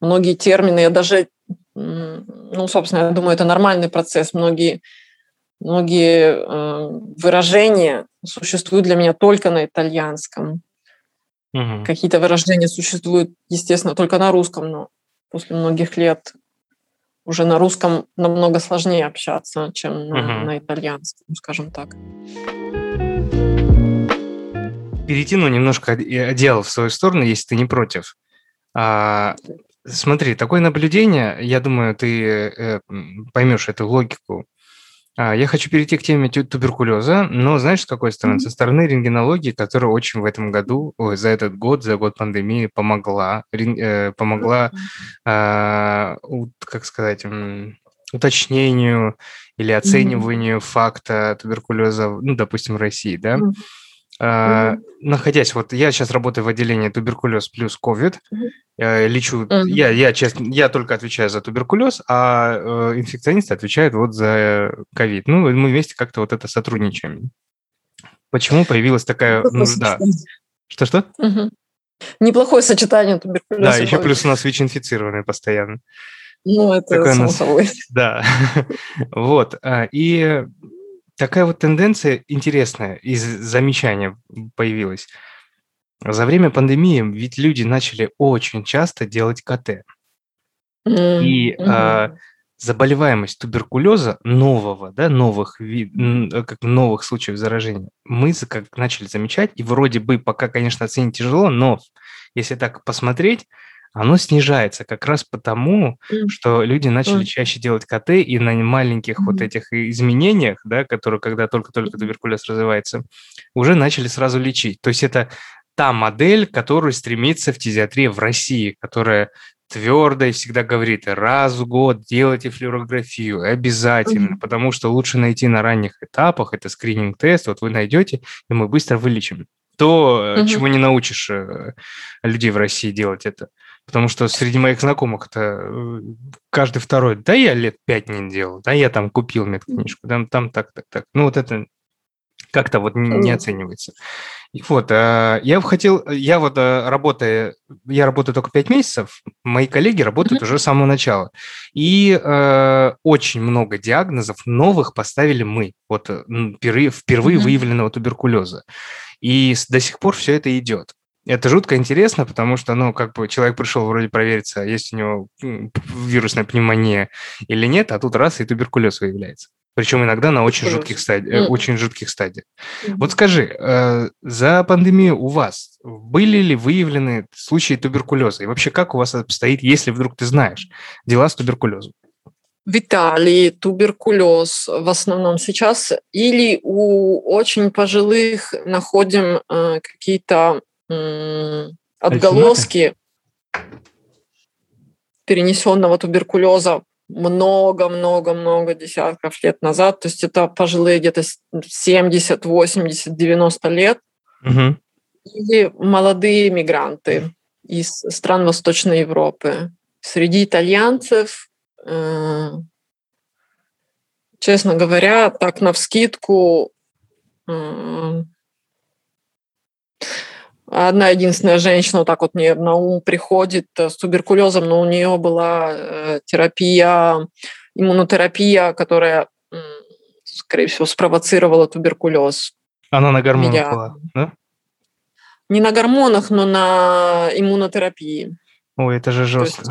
многие термины я даже ну, собственно, я думаю, это нормальный процесс. Многие, многие э, выражения существуют для меня только на итальянском. Угу. Какие-то выражения существуют, естественно, только на русском, но после многих лет уже на русском намного сложнее общаться, чем на, угу. на итальянском, скажем так. Перетяну немножко одеяло в свою сторону, если ты не против. А, Смотри, такое наблюдение, я думаю, ты э, поймешь эту логику. А, я хочу перейти к теме туберкулеза, но знаешь, с какой стороны? Со стороны рентгенологии, которая очень в этом году, ой, за этот год, за год пандемии помогла, э, помогла, э, как сказать, уточнению или оцениванию факта туберкулеза, ну, допустим, в России, да? Uh, находясь, вот я сейчас работаю в отделении туберкулез плюс ковид, uh-huh. лечу, я, я, честно, я только отвечаю за туберкулез, а э, инфекционисты отвечают вот за ковид. Ну, мы вместе как-то вот это сотрудничаем. Почему появилась такая нужда? Что-что? Угу. Неплохое сочетание туберкулеза. Да, еще плюс у нас ВИЧ-инфицированные постоянно. Ну, это Такое само нас... собой. [LAUGHS] Да. [LAUGHS] вот. А, и такая вот тенденция интересная из замечания появилась. За время пандемии ведь люди начали очень часто делать КТ. Mm-hmm. И э, заболеваемость туберкулеза нового, да, новых, как новых случаев заражения, мы как начали замечать, и вроде бы пока, конечно, оценить тяжело, но если так посмотреть, оно снижается как раз потому, mm. что люди начали mm. чаще делать КТ, и на маленьких mm. вот этих изменениях, да, которые когда только-только туберкулез развивается, уже начали сразу лечить. То есть это та модель, которую стремится фтизиатрия в России, которая твердо и всегда говорит, раз в год делайте флюорографию, обязательно, mm-hmm. потому что лучше найти на ранних этапах, это скрининг-тест, вот вы найдете, и мы быстро вылечим. То, mm-hmm. чего не научишь э, людей в России делать это. Потому что среди моих знакомых это э, каждый второй, да я лет пять не делал, да я там купил медкнижку, там, там так, так, так. Ну вот это как-то вот не, не оценивается. И вот, э, я хотел, я вот э, работаю, я работаю только пять месяцев, мои коллеги работают mm-hmm. уже с самого начала. И э, очень много диагнозов новых поставили мы, вот впервые, впервые mm-hmm. выявленного туберкулеза. И до сих пор все это идет. Это жутко интересно, потому что, ну, как бы человек пришел вроде провериться, есть у него вирусная пневмония или нет, а тут раз и туберкулез выявляется. Причем иногда на очень жутких стадиях. Mm. Очень жутких стадиях. Mm-hmm. Вот скажи, э, за пандемию у вас были ли выявлены случаи туберкулеза? И вообще, как у вас обстоит, если вдруг ты знаешь дела с туберкулезом? В Италии туберкулез в основном сейчас или у очень пожилых находим э, какие-то отголоски перенесенного туберкулеза много-много-много десятков лет назад. То есть это пожилые где-то 70, 80, 90 лет. Угу. Или молодые мигранты из стран Восточной Европы. Среди итальянцев, э, честно говоря, так на вскидку э, одна единственная женщина вот так вот мне на ум приходит э, с туберкулезом, но у нее была э, терапия, иммунотерапия, которая, скорее всего, спровоцировала туберкулез. Она на гормонах была, да? Не на гормонах, но на иммунотерапии. Ой, это же жестко.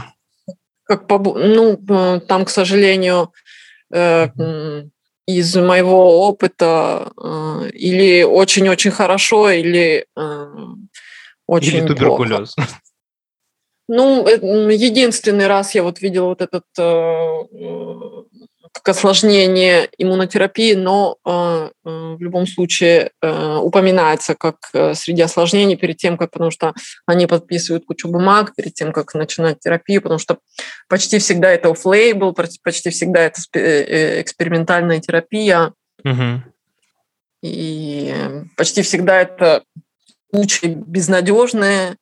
Есть, как, ну, э, там, к сожалению, из моего опыта э, или очень-очень хорошо, или э, очень Или туберкулез. Плохо. Ну, э, единственный раз я вот видела вот этот как осложнение иммунотерапии, но э, в любом случае э, упоминается как среди осложнений перед тем, как, потому что они подписывают кучу бумаг перед тем, как начинать терапию, потому что почти всегда это оффлейбл, почти всегда это экспериментальная терапия. Угу. И почти всегда это случаи безнадежные,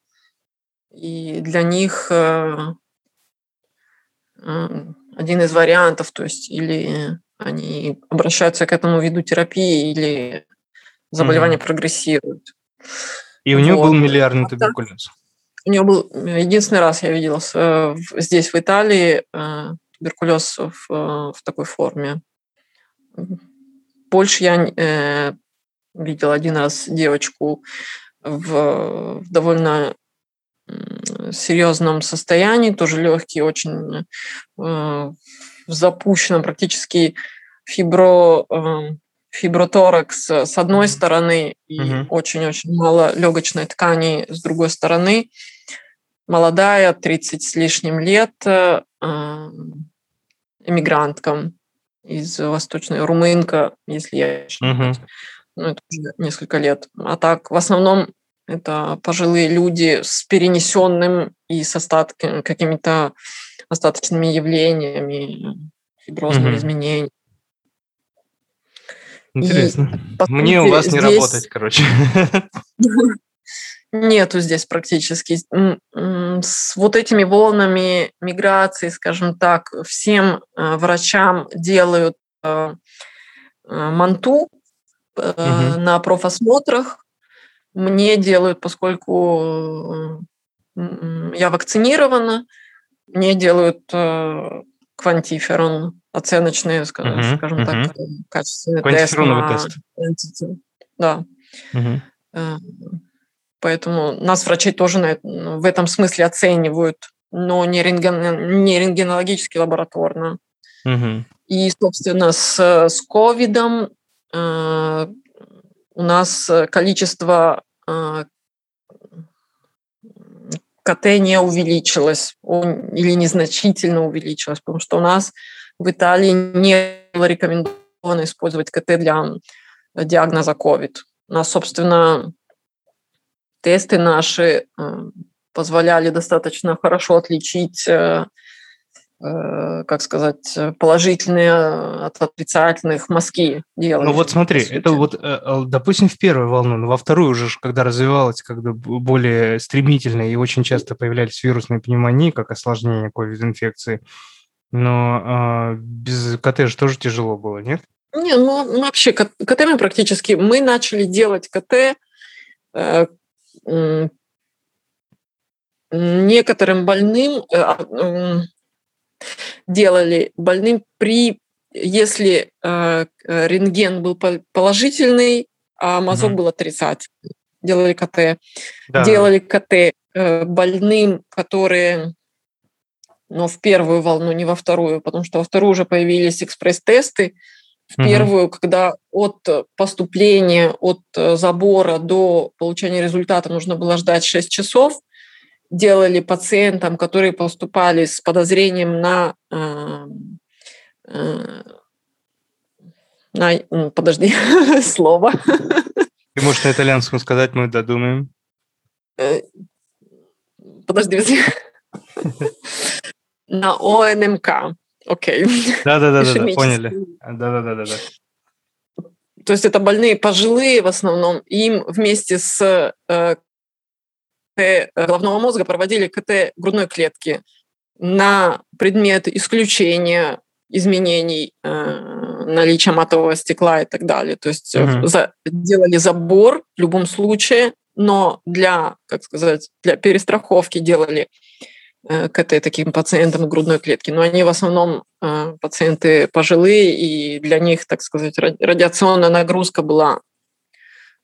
и для них один из вариантов, то есть или они обращаются к этому виду терапии, или заболевание mm-hmm. прогрессирует. И у него вот. был миллиардный туберкулез. У него был единственный раз я видела э, здесь в Италии э, туберкулез в, э, в такой форме. Больше я видел один раз девочку в, в довольно серьезном состоянии, тоже легкий, очень э, в запущенном практически фибро, э, фиброторакс с одной стороны и очень-очень угу. мало легочной ткани с другой стороны. Молодая, 30 с лишним лет, э, эмигрантка из Восточной Румынка, если я угу. Ну, это уже несколько лет. А так, в основном это пожилые люди с перенесенным и с остатками, какими-то остаточными явлениями, фиброзными mm-hmm. изменениями. Интересно. И, Мне сути, у вас не здесь... работать, короче. [LAUGHS] Нету здесь практически. С вот этими волнами миграции, скажем так, всем э, врачам делают э, э, манту угу. на профосмотрах, мне делают, поскольку я вакцинирована, мне делают э, квантиферон, оценочные, скажем, uh-huh, скажем так, качественный тест. На... тест. Да. Uh-huh. Поэтому нас врачи тоже на, в этом смысле оценивают, но не, рентген, не рентгенологически лабораторно. Uh-huh. И, собственно, с, с ковидом э, у нас э, количество э, КТ не увеличилось или незначительно увеличилось, потому что у нас в Италии не было рекомендовано использовать КТ для диагноза COVID. У нас, собственно, тесты наши э, позволяли достаточно хорошо отличить Э, как сказать, положительные от отрицательных мазки делали. Ну вот смотри, это вот, э, допустим, в первую волну, но во вторую уже, когда развивалась когда более стремительно и очень часто появлялись вирусные пневмонии, как осложнение COVID-инфекции, но э, без КТ же тоже тяжело было, нет? Не, ну вообще КТ мы практически, мы начали делать КТ э, некоторым больным, э, делали больным при, если э, рентген был положительный, а мазок угу. был отрицательный. Делали КТ. Да. Делали КТ э, больным, которые но в первую волну, не во вторую, потому что во вторую уже появились экспресс-тесты. В угу. первую, когда от поступления, от э, забора до получения результата нужно было ждать 6 часов, делали пациентам, которые поступали с подозрением на, э, э, на подожди, [LAUGHS] слово. Ты можешь на итальянском сказать, мы додумаем. Э, подожди, [LAUGHS] на ОНМК. Окей. Да-да-да, поняли. Да-да-да. да. То есть это больные пожилые в основном, им вместе с Э, головного мозга проводили КТ грудной клетки на предмет исключения изменений э, наличия матового стекла и так далее. То есть uh-huh. за, делали забор в любом случае но для, как сказать, для перестраховки делали э, КТ таким пациентам грудной клетки. Но они в основном э, пациенты пожилые, и для них, так сказать, радиационная нагрузка была,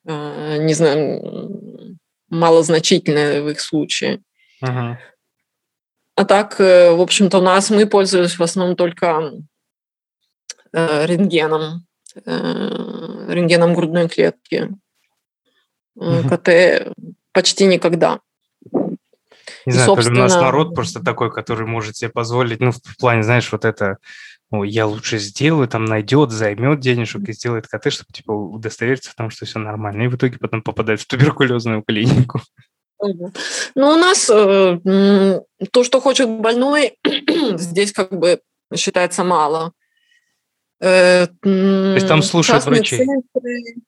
э, не знаю, малозначительная в их случае. Uh-huh. А так, в общем-то, у нас мы пользовались в основном только рентгеном, рентгеном грудной клетки. КТ почти никогда. Не знаю, собственно... у нас народ просто такой, который может себе позволить, ну, в плане, знаешь, вот это, ну, я лучше сделаю, там найдет, займет денежек и сделает КТ, чтобы, типа, удостовериться в том, что все нормально. И в итоге потом попадает в туберкулезную клинику. Ну, у нас э, то, что хочет больной, [CLEARS THROAT] здесь как бы считается мало. Э, то есть там слушают врачей? Центры...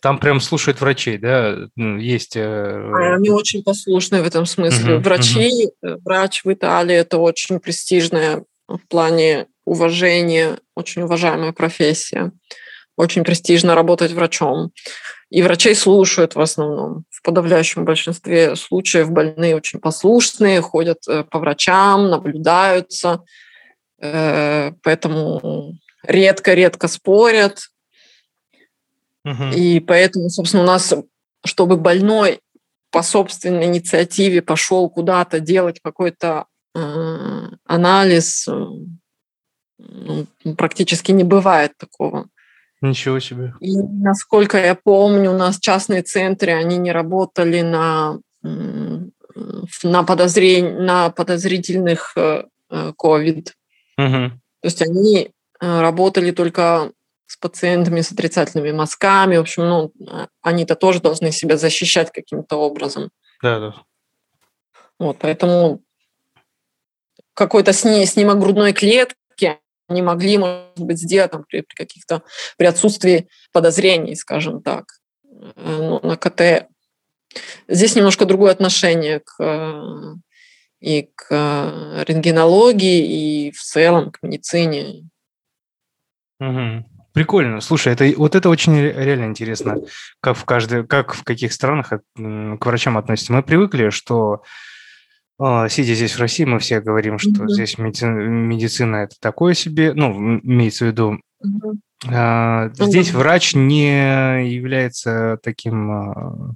Там прям слушают врачей, да? Ну, есть... Э, они очень послушные в этом смысле. Uh-huh, Врачи, uh-huh. врач в Италии – это очень престижная в плане уважения, очень уважаемая профессия. Очень престижно работать врачом. И врачей слушают в основном. В подавляющем большинстве случаев больные очень послушные, ходят э, по врачам, наблюдаются. Поэтому редко-редко спорят, и поэтому, собственно, у нас, чтобы больной по собственной инициативе пошел куда-то делать какой-то э, анализ, э, ну, практически не бывает такого. Ничего себе. И насколько я помню, у нас частные центры, они не работали на, на, подозрень, на подозрительных COVID. Угу. То есть они работали только с пациентами с отрицательными мазками. В общем, ну, а, они-то тоже должны себя защищать каким-то образом. Да, да. Вот, поэтому какой-то сни, снимок грудной клетки они могли, может быть, сделать там, при, при каких-то, при отсутствии подозрений, скажем так, э, ну, на КТ. Здесь немножко другое отношение к, э, и к э, рентгенологии, и в целом к медицине. Угу. Прикольно. Слушай, это вот это очень реально интересно, как в каждой, как в каких странах к врачам относятся. Мы привыкли, что сидя здесь в России, мы все говорим, что mm-hmm. здесь медицина, медицина это такое себе, ну, имеется в виду. Mm-hmm. Здесь mm-hmm. врач не является таким, а,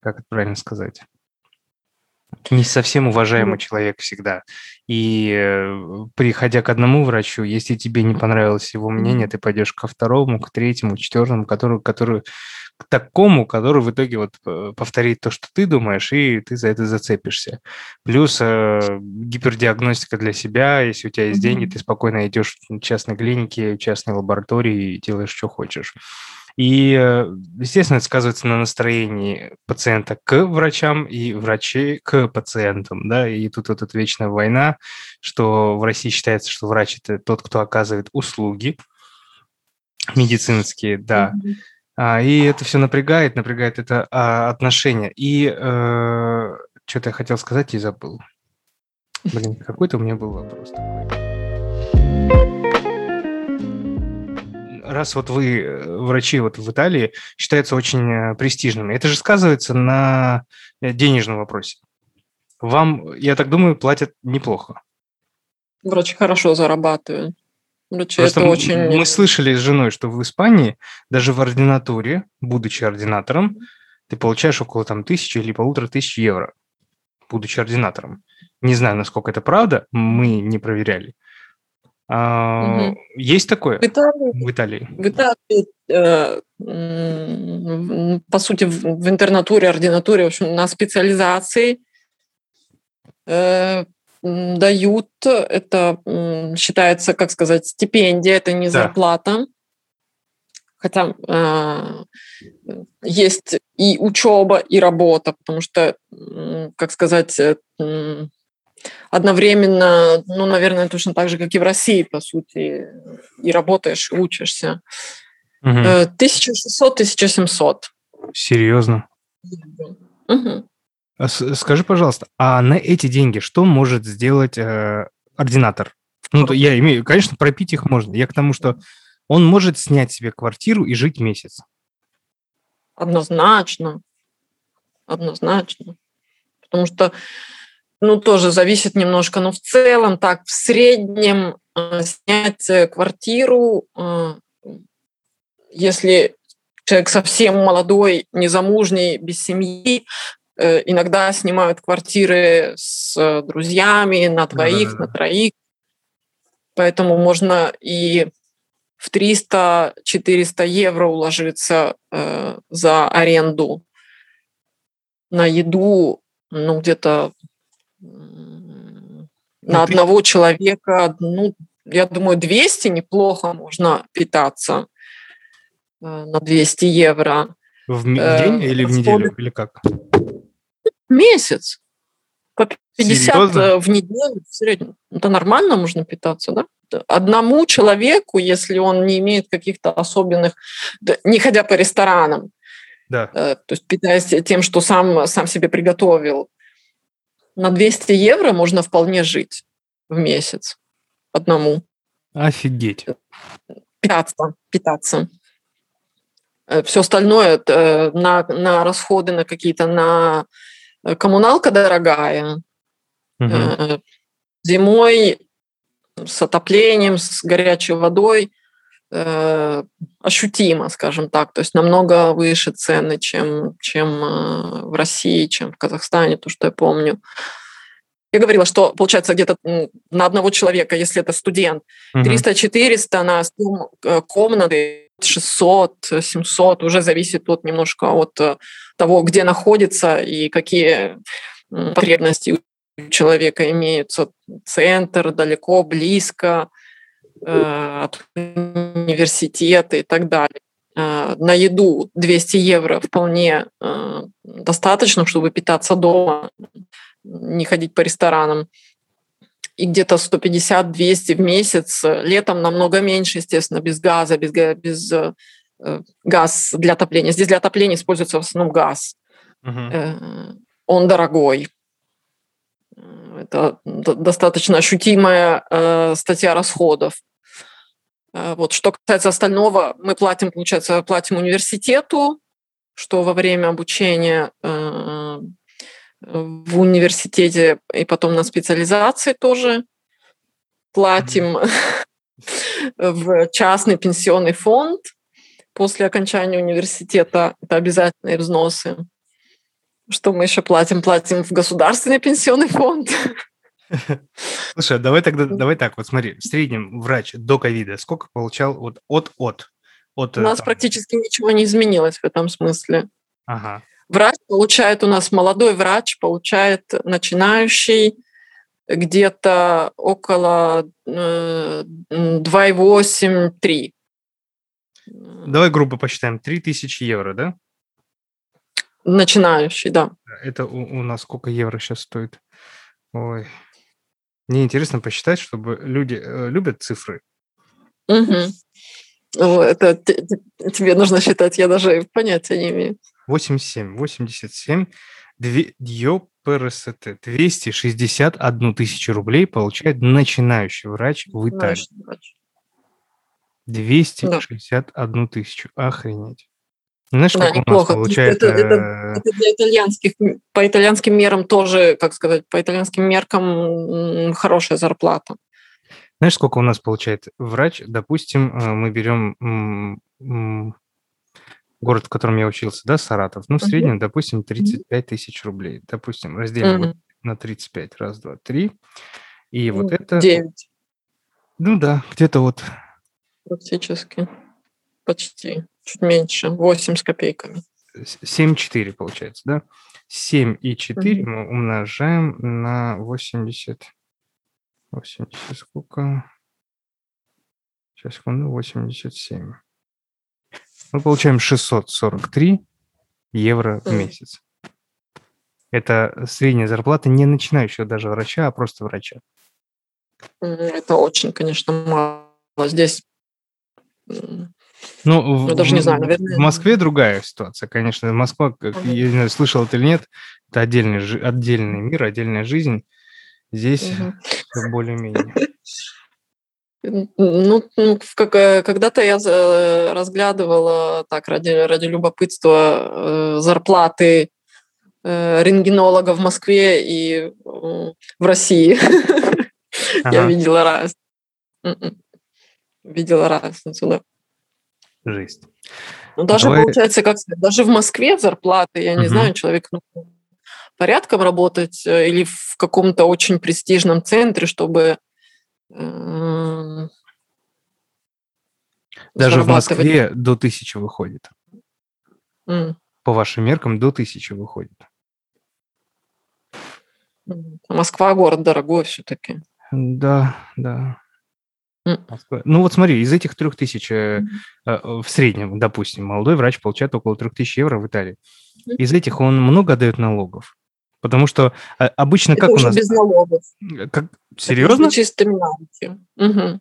как это правильно сказать, не совсем уважаемый mm-hmm. человек всегда. И э, приходя к одному врачу, если тебе не понравилось его мнение, ты пойдешь ко второму, к третьему, к четвертому, который, который к такому, который в итоге вот э, повторит то, что ты думаешь, и ты за это зацепишься. Плюс э, гипердиагностика для себя, если у тебя есть mm-hmm. деньги, ты спокойно идешь в частной клинике, в частной лаборатории и делаешь, что хочешь. И, э, естественно, это сказывается на настроении пациента к врачам и врачей к пациентам, да, и тут вот эта вечная война, что в России считается, что врач – это тот, кто оказывает услуги медицинские, да, mm-hmm. А, и это все напрягает, напрягает это а, отношение. И э, что-то я хотел сказать и забыл. Блин, какой-то у меня был вопрос раз вот вы, э, врачи вот в Италии, считаются очень э, престижными, это же сказывается на э, денежном вопросе. Вам, я так думаю, платят неплохо. Врачи хорошо зарабатывают. Врачи Просто это очень... Мы слышали с женой, что в Испании даже в ординатуре, будучи ординатором, ты получаешь около там тысячи или полутора тысяч евро, будучи ординатором. Не знаю, насколько это правда, мы не проверяли. Угу. Есть такое в Италии? В Италии, в Италии э, по сути, в, в интернатуре, ординатуре, в общем, на специализации э, дают, это считается, как сказать, стипендия, это не да. зарплата. Хотя э, есть и учеба, и работа, потому что, как сказать, э, одновременно, ну, наверное, точно так же, как и в России, по сути, и работаешь, и учишься. Угу. 1600-1700. Серьезно? Угу. Скажи, пожалуйста, а на эти деньги что может сделать э, ординатор? Ну, я имею, конечно, пропить их можно. Я к тому, что он может снять себе квартиру и жить месяц. Однозначно. Однозначно. Потому что, ну, тоже зависит немножко, но в целом, так, в среднем э, снять квартиру, э, если человек совсем молодой, незамужний, без семьи, э, иногда снимают квартиры с друзьями на двоих, да. на троих. Поэтому можно и в 300-400 евро уложиться э, за аренду на еду, ну, где-то на ну, одного человека, ну, я думаю, 200 неплохо можно питаться э, на 200 евро. В э, день или в неделю, или как? Месяц. По 50 Серьезно? в неделю в среднем. Это нормально можно питаться, да? Одному человеку, если он не имеет каких-то особенных, не ходя по ресторанам, да. Э, то есть питаясь тем, что сам, сам себе приготовил, на 200 евро можно вполне жить в месяц одному. Офигеть. Питаться, питаться. Э, Все остальное э, на, на расходы, на какие-то, на Э, коммуналка дорогая. Угу. Зимой с отоплением, с горячей водой э, ощутимо, скажем так, то есть намного выше цены, чем, чем в России, чем в Казахстане, то, что я помню. Я говорила, что получается где-то на одного человека, если это студент, угу. 300-400 на комнаты 600, 700, уже зависит тут немножко от э, того, где находится и какие потребности у человека имеются. Центр, далеко, близко, э, от университета и так далее. Э, на еду 200 евро вполне достаточно, чтобы питаться дома, не ходить по ресторанам. И где-то 150-200 в месяц. Летом намного меньше, естественно, без газа, без, без э, газ для отопления. Здесь для отопления используется в основном газ. Uh-huh. Он дорогой. Это достаточно ощутимая э, статья расходов. Э, вот. Что касается остального, мы платим, получается, платим университету, что во время обучения э, в университете и потом на специализации тоже платим [LAUGHS] в частный пенсионный фонд после окончания университета. Это обязательные взносы. Что мы еще платим? Платим в государственный пенсионный фонд. [LAUGHS] Слушай, а давай тогда, давай так, вот смотри, в среднем врач до ковида сколько получал вот от от? от у нас там... практически ничего не изменилось в этом смысле. Ага. Врач получает у нас, молодой врач получает начинающий где-то около 2,8-3. Э, давай грубо посчитаем, 3000 евро, да? Начинающий, да. Это у, у нас сколько евро сейчас стоит? Ой. Мне интересно посчитать, чтобы люди э, любят цифры. Угу. Это тебе нужно считать, я даже понятия не имею. 87, 87, 2, ПРСТ, 261 тысячу рублей получает начинающий врач в Италии. Врач. 261 тысячу. Охренеть. Знаешь, да, неплохо. получается... Это, это, это для итальянских, по итальянским мерам тоже, как сказать, по итальянским меркам хорошая зарплата. Знаешь, сколько у нас получает врач? Допустим, э, мы берем город, в котором я учился, да, Саратов. Ну, в среднем, допустим, 35 тысяч рублей. Допустим, разделим uh-huh. на 35. Раз, два, три. И вот это... 9. Ну да, где-то вот... Практически. Почти чуть меньше, 8 с копейками. 7,4 получается, да? 7 и 4 mm-hmm. мы умножаем на 80. 80 сколько? Сейчас, секунду, 87. Мы получаем 643 евро в месяц. Это средняя зарплата не начинающего даже врача, а просто врача. Это очень, конечно, мало. Здесь ну, в, даже не знаю, наверное. В Москве другая ситуация, конечно. Москва, как ага. я не знаю, слышал это или нет, это отдельный, отдельный мир, отдельная жизнь. Здесь угу. более-менее. [LAUGHS] Ну, э, когда-то я разглядывала так ради, ради любопытства зарплаты рентгенолога в Москве и в России. [LAUGHS] Я видела раз. М-м. Видела разницу, да. Жесть. Ну, даже, Давай... получается, как даже в Москве зарплаты, я не знаю, человек ну, порядком работать э, или в каком-то очень престижном центре, чтобы э, даже в Москве до тысячи выходит. Mm. По вашим меркам до тысячи выходит. Москва город дорогой все-таки. Да, да. Ну вот смотри, из этих трех тысяч э, в среднем, допустим, молодой врач получает около трех тысяч евро в Италии. Из этих он много отдает налогов? Потому что э, обычно Это как уже у нас... без налогов. Как? Серьезно? Это чистыми Угу.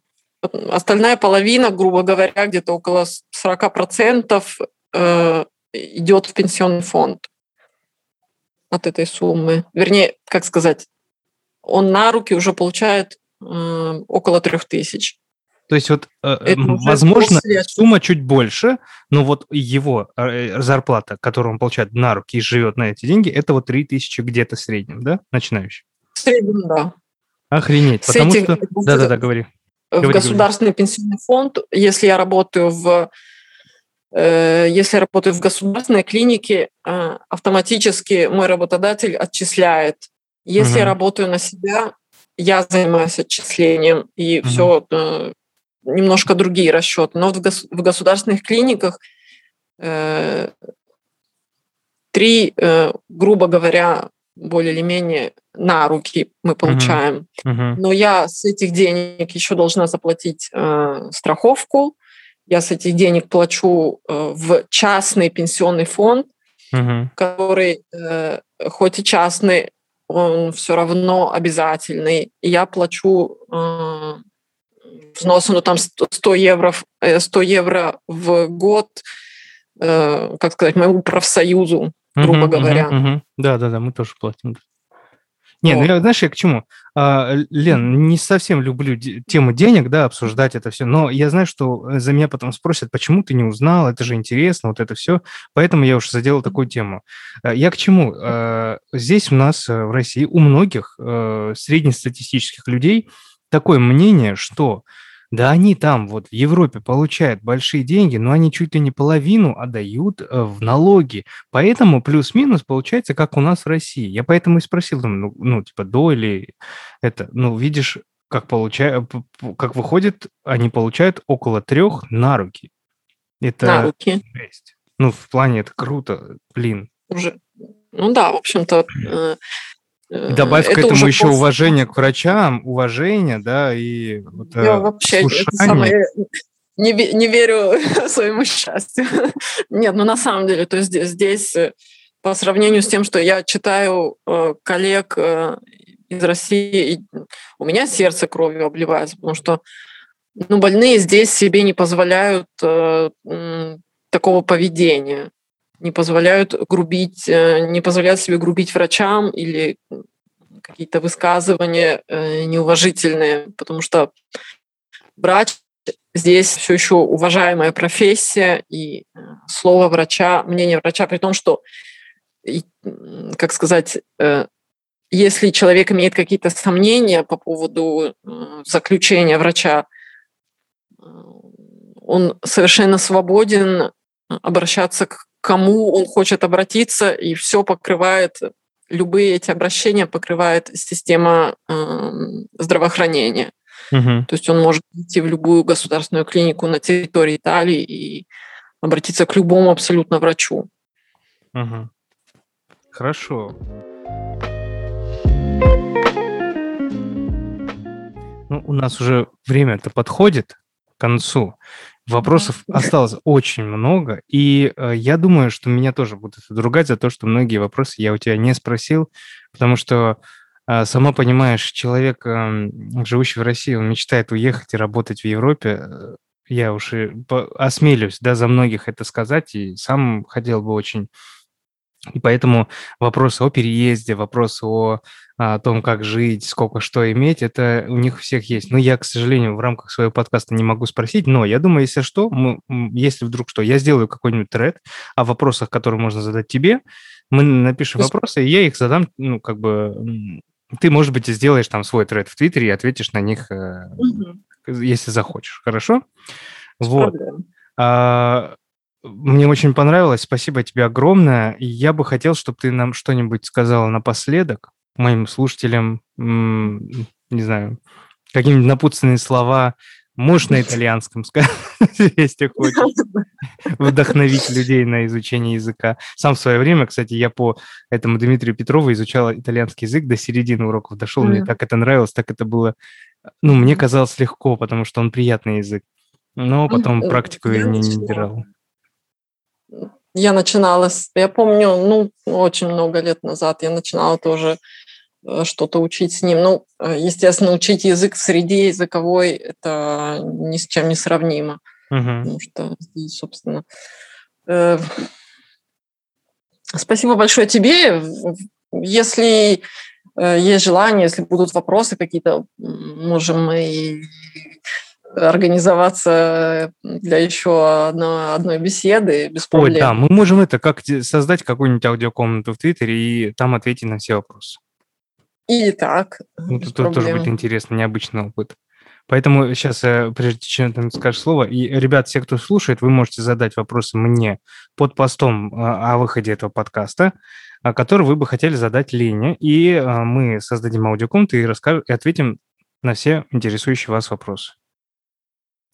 Остальная половина, грубо говоря, где-то около 40% э, идет в пенсионный фонд от этой суммы. Вернее, как сказать, он на руки уже получает э, около трех тысяч. То есть вот, э, возможно, сумма чуть больше, но вот его э, зарплата, которую он получает на руки и живет на эти деньги, это вот 3 тысячи где-то в среднем, да, начинающий? В среднем, да. Охренеть, С потому что... Да-да-да, говори. В говори, государственный говори. пенсионный фонд, если я работаю в если я работаю в государственной клинике, автоматически мой работодатель отчисляет. Если угу. я работаю на себя, я занимаюсь отчислением, и угу. все э, немножко другие расчеты. Но вот в, гос- в государственных клиниках э, три, э, грубо говоря, более или менее на руки мы получаем. Uh-huh. Uh-huh. Но я с этих денег еще должна заплатить э, страховку. Я с этих денег плачу э, в частный пенсионный фонд, uh-huh. который э, хоть и частный, он все равно обязательный. Я плачу э, взносы, ну там 100 евро, 100 евро в год, э, как сказать, моему профсоюзу, грубо uh-huh, говоря. Uh-huh, Да, да, да, мы тоже платим. Не, ну я, знаешь, я к чему? А, Лен, не совсем люблю тему денег, да, обсуждать это все, но я знаю, что э, за меня потом спросят, почему ты не узнал, это же интересно, вот это все, поэтому я уже заделал такую тему. А, я к чему? А, здесь у нас э, в России у многих э, среднестатистических людей такое мнение, что да они там вот в Европе получают большие деньги, но они чуть ли не половину отдают э, в налоги. Поэтому плюс-минус получается, как у нас в России. Я поэтому и спросил, ну, ну типа, до или это, ну, видишь, как, получают, как выходит, они получают около трех на руки. Это на руки. Жесть. Ну, в плане это круто, блин. Уже. Ну да, в общем-то, добавь это к этому еще просто... уважение к врачам, уважение, да, и вот, Я э, вообще самое... не, не верю [LAUGHS] своему счастью. Нет, ну на самом деле, то есть здесь э, по сравнению с тем, что я читаю э, коллег э, из России, у меня сердце кровью обливается, потому что ну, больные здесь себе не позволяют э, такого поведения не позволяют грубить, э, не позволяют себе грубить врачам или какие-то высказывания э, неуважительные, потому что врач здесь все еще уважаемая профессия, и э, слово врача, мнение врача, при том, что, как сказать, если человек имеет какие-то сомнения по поводу заключения врача, он совершенно свободен обращаться к кому он хочет обратиться, и все покрывает, любые эти обращения покрывает система э, здравоохранения. Угу. То есть он может идти в любую государственную клинику на территории Италии и обратиться к любому абсолютно врачу. Угу. Хорошо. Ну, у нас уже время-то подходит к концу. Вопросов осталось очень много, и э, я думаю, что меня тоже будут ругать за то, что многие вопросы я у тебя не спросил, потому что, э, сама понимаешь, человек, э, живущий в России, он мечтает уехать и работать в Европе. Э, я уж и осмелюсь, да, за многих это сказать, и сам хотел бы очень И поэтому вопросы о переезде, вопросы о, о том, как жить, сколько что иметь, это у них всех есть. Но я, к сожалению, в рамках своего подкаста не могу спросить, но я думаю, если что, мы, если вдруг что, я сделаю какой-нибудь тред о вопросах, которые можно задать тебе, мы напишем вопросы, и я их задам, ну, как бы, ты, может быть, сделаешь там свой тред в Твиттере и ответишь на них, угу. если захочешь, хорошо? Вот. А, мне очень понравилось, спасибо тебе огромное. Я бы хотел, чтобы ты нам что-нибудь сказала напоследок моим слушателям, не знаю, какие-нибудь напутственные слова, можешь на итальянском сказать, [LAUGHS] если хочешь, вдохновить людей на изучение языка. Сам в свое время, кстати, я по этому Дмитрию Петрову изучал итальянский язык до середины уроков дошел, мне так это нравилось, так это было, ну, мне казалось легко, потому что он приятный язык, но потом э, практику я не, не держал я начинала, я помню, ну, очень много лет назад я начинала тоже э, что-то учить с ним. Ну, э, естественно, учить язык в среде языковой – это ни с чем не сравнимо. Угу. Потому что здесь, собственно... Э, спасибо большое тебе. Если есть желание, если будут вопросы какие-то, можем мы организоваться для еще одной, одной беседы без проблем. Ой, да, мы можем это как создать какую-нибудь аудиокомнату в Твиттере и там ответить на все вопросы. И так. Ну, это тоже будет интересно, необычный опыт. Поэтому сейчас, э, прежде чем ты скажешь слово, и, ребят, все, кто слушает, вы можете задать вопросы мне под постом э, о выходе этого подкаста, который вы бы хотели задать Лене, и э, мы создадим аудиокомнату и, расскажем, и ответим на все интересующие вас вопросы.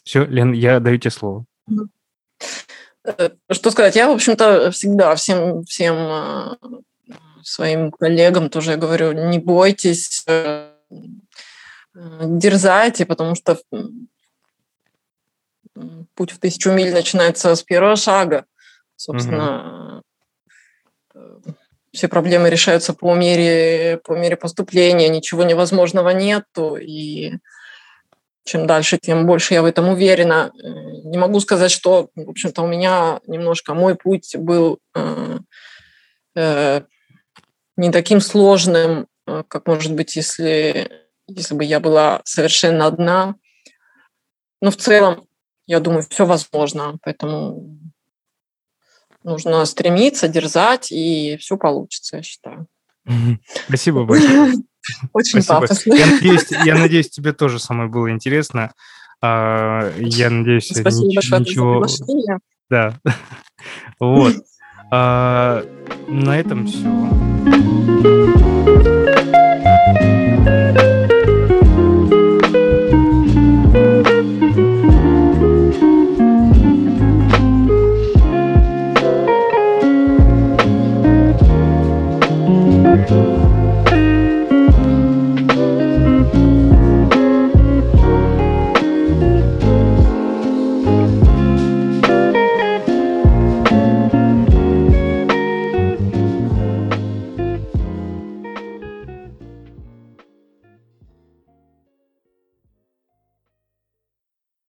Все, Лен, я даю тебе слово. Э, что сказать? Я, в общем-то, всегда всем, всем э, своим коллегам тоже говорю, не бойтесь, э, дерзайте, потому что путь в тысячу миль начинается с первого шага. Собственно, угу. все проблемы решаются по мере, по мере поступления, ничего невозможного нету, и чем дальше, тем больше я в этом уверена. Э, не могу сказать, что, в общем-то, у меня немножко мой путь был э, э, не таким сложным, э, как, может быть, если, если бы я была совершенно одна. Но в целом, я думаю, все возможно, поэтому нужно стремиться, дерзать, и все получится, я считаю. Спасибо большое. [LAUGHS] Очень Спасибо. пафосно. Я надеюсь, я надеюсь, тебе тоже самое было интересно. А, я надеюсь, Спасибо ничего... за Да. [LAUGHS] Вот. А, на этом все.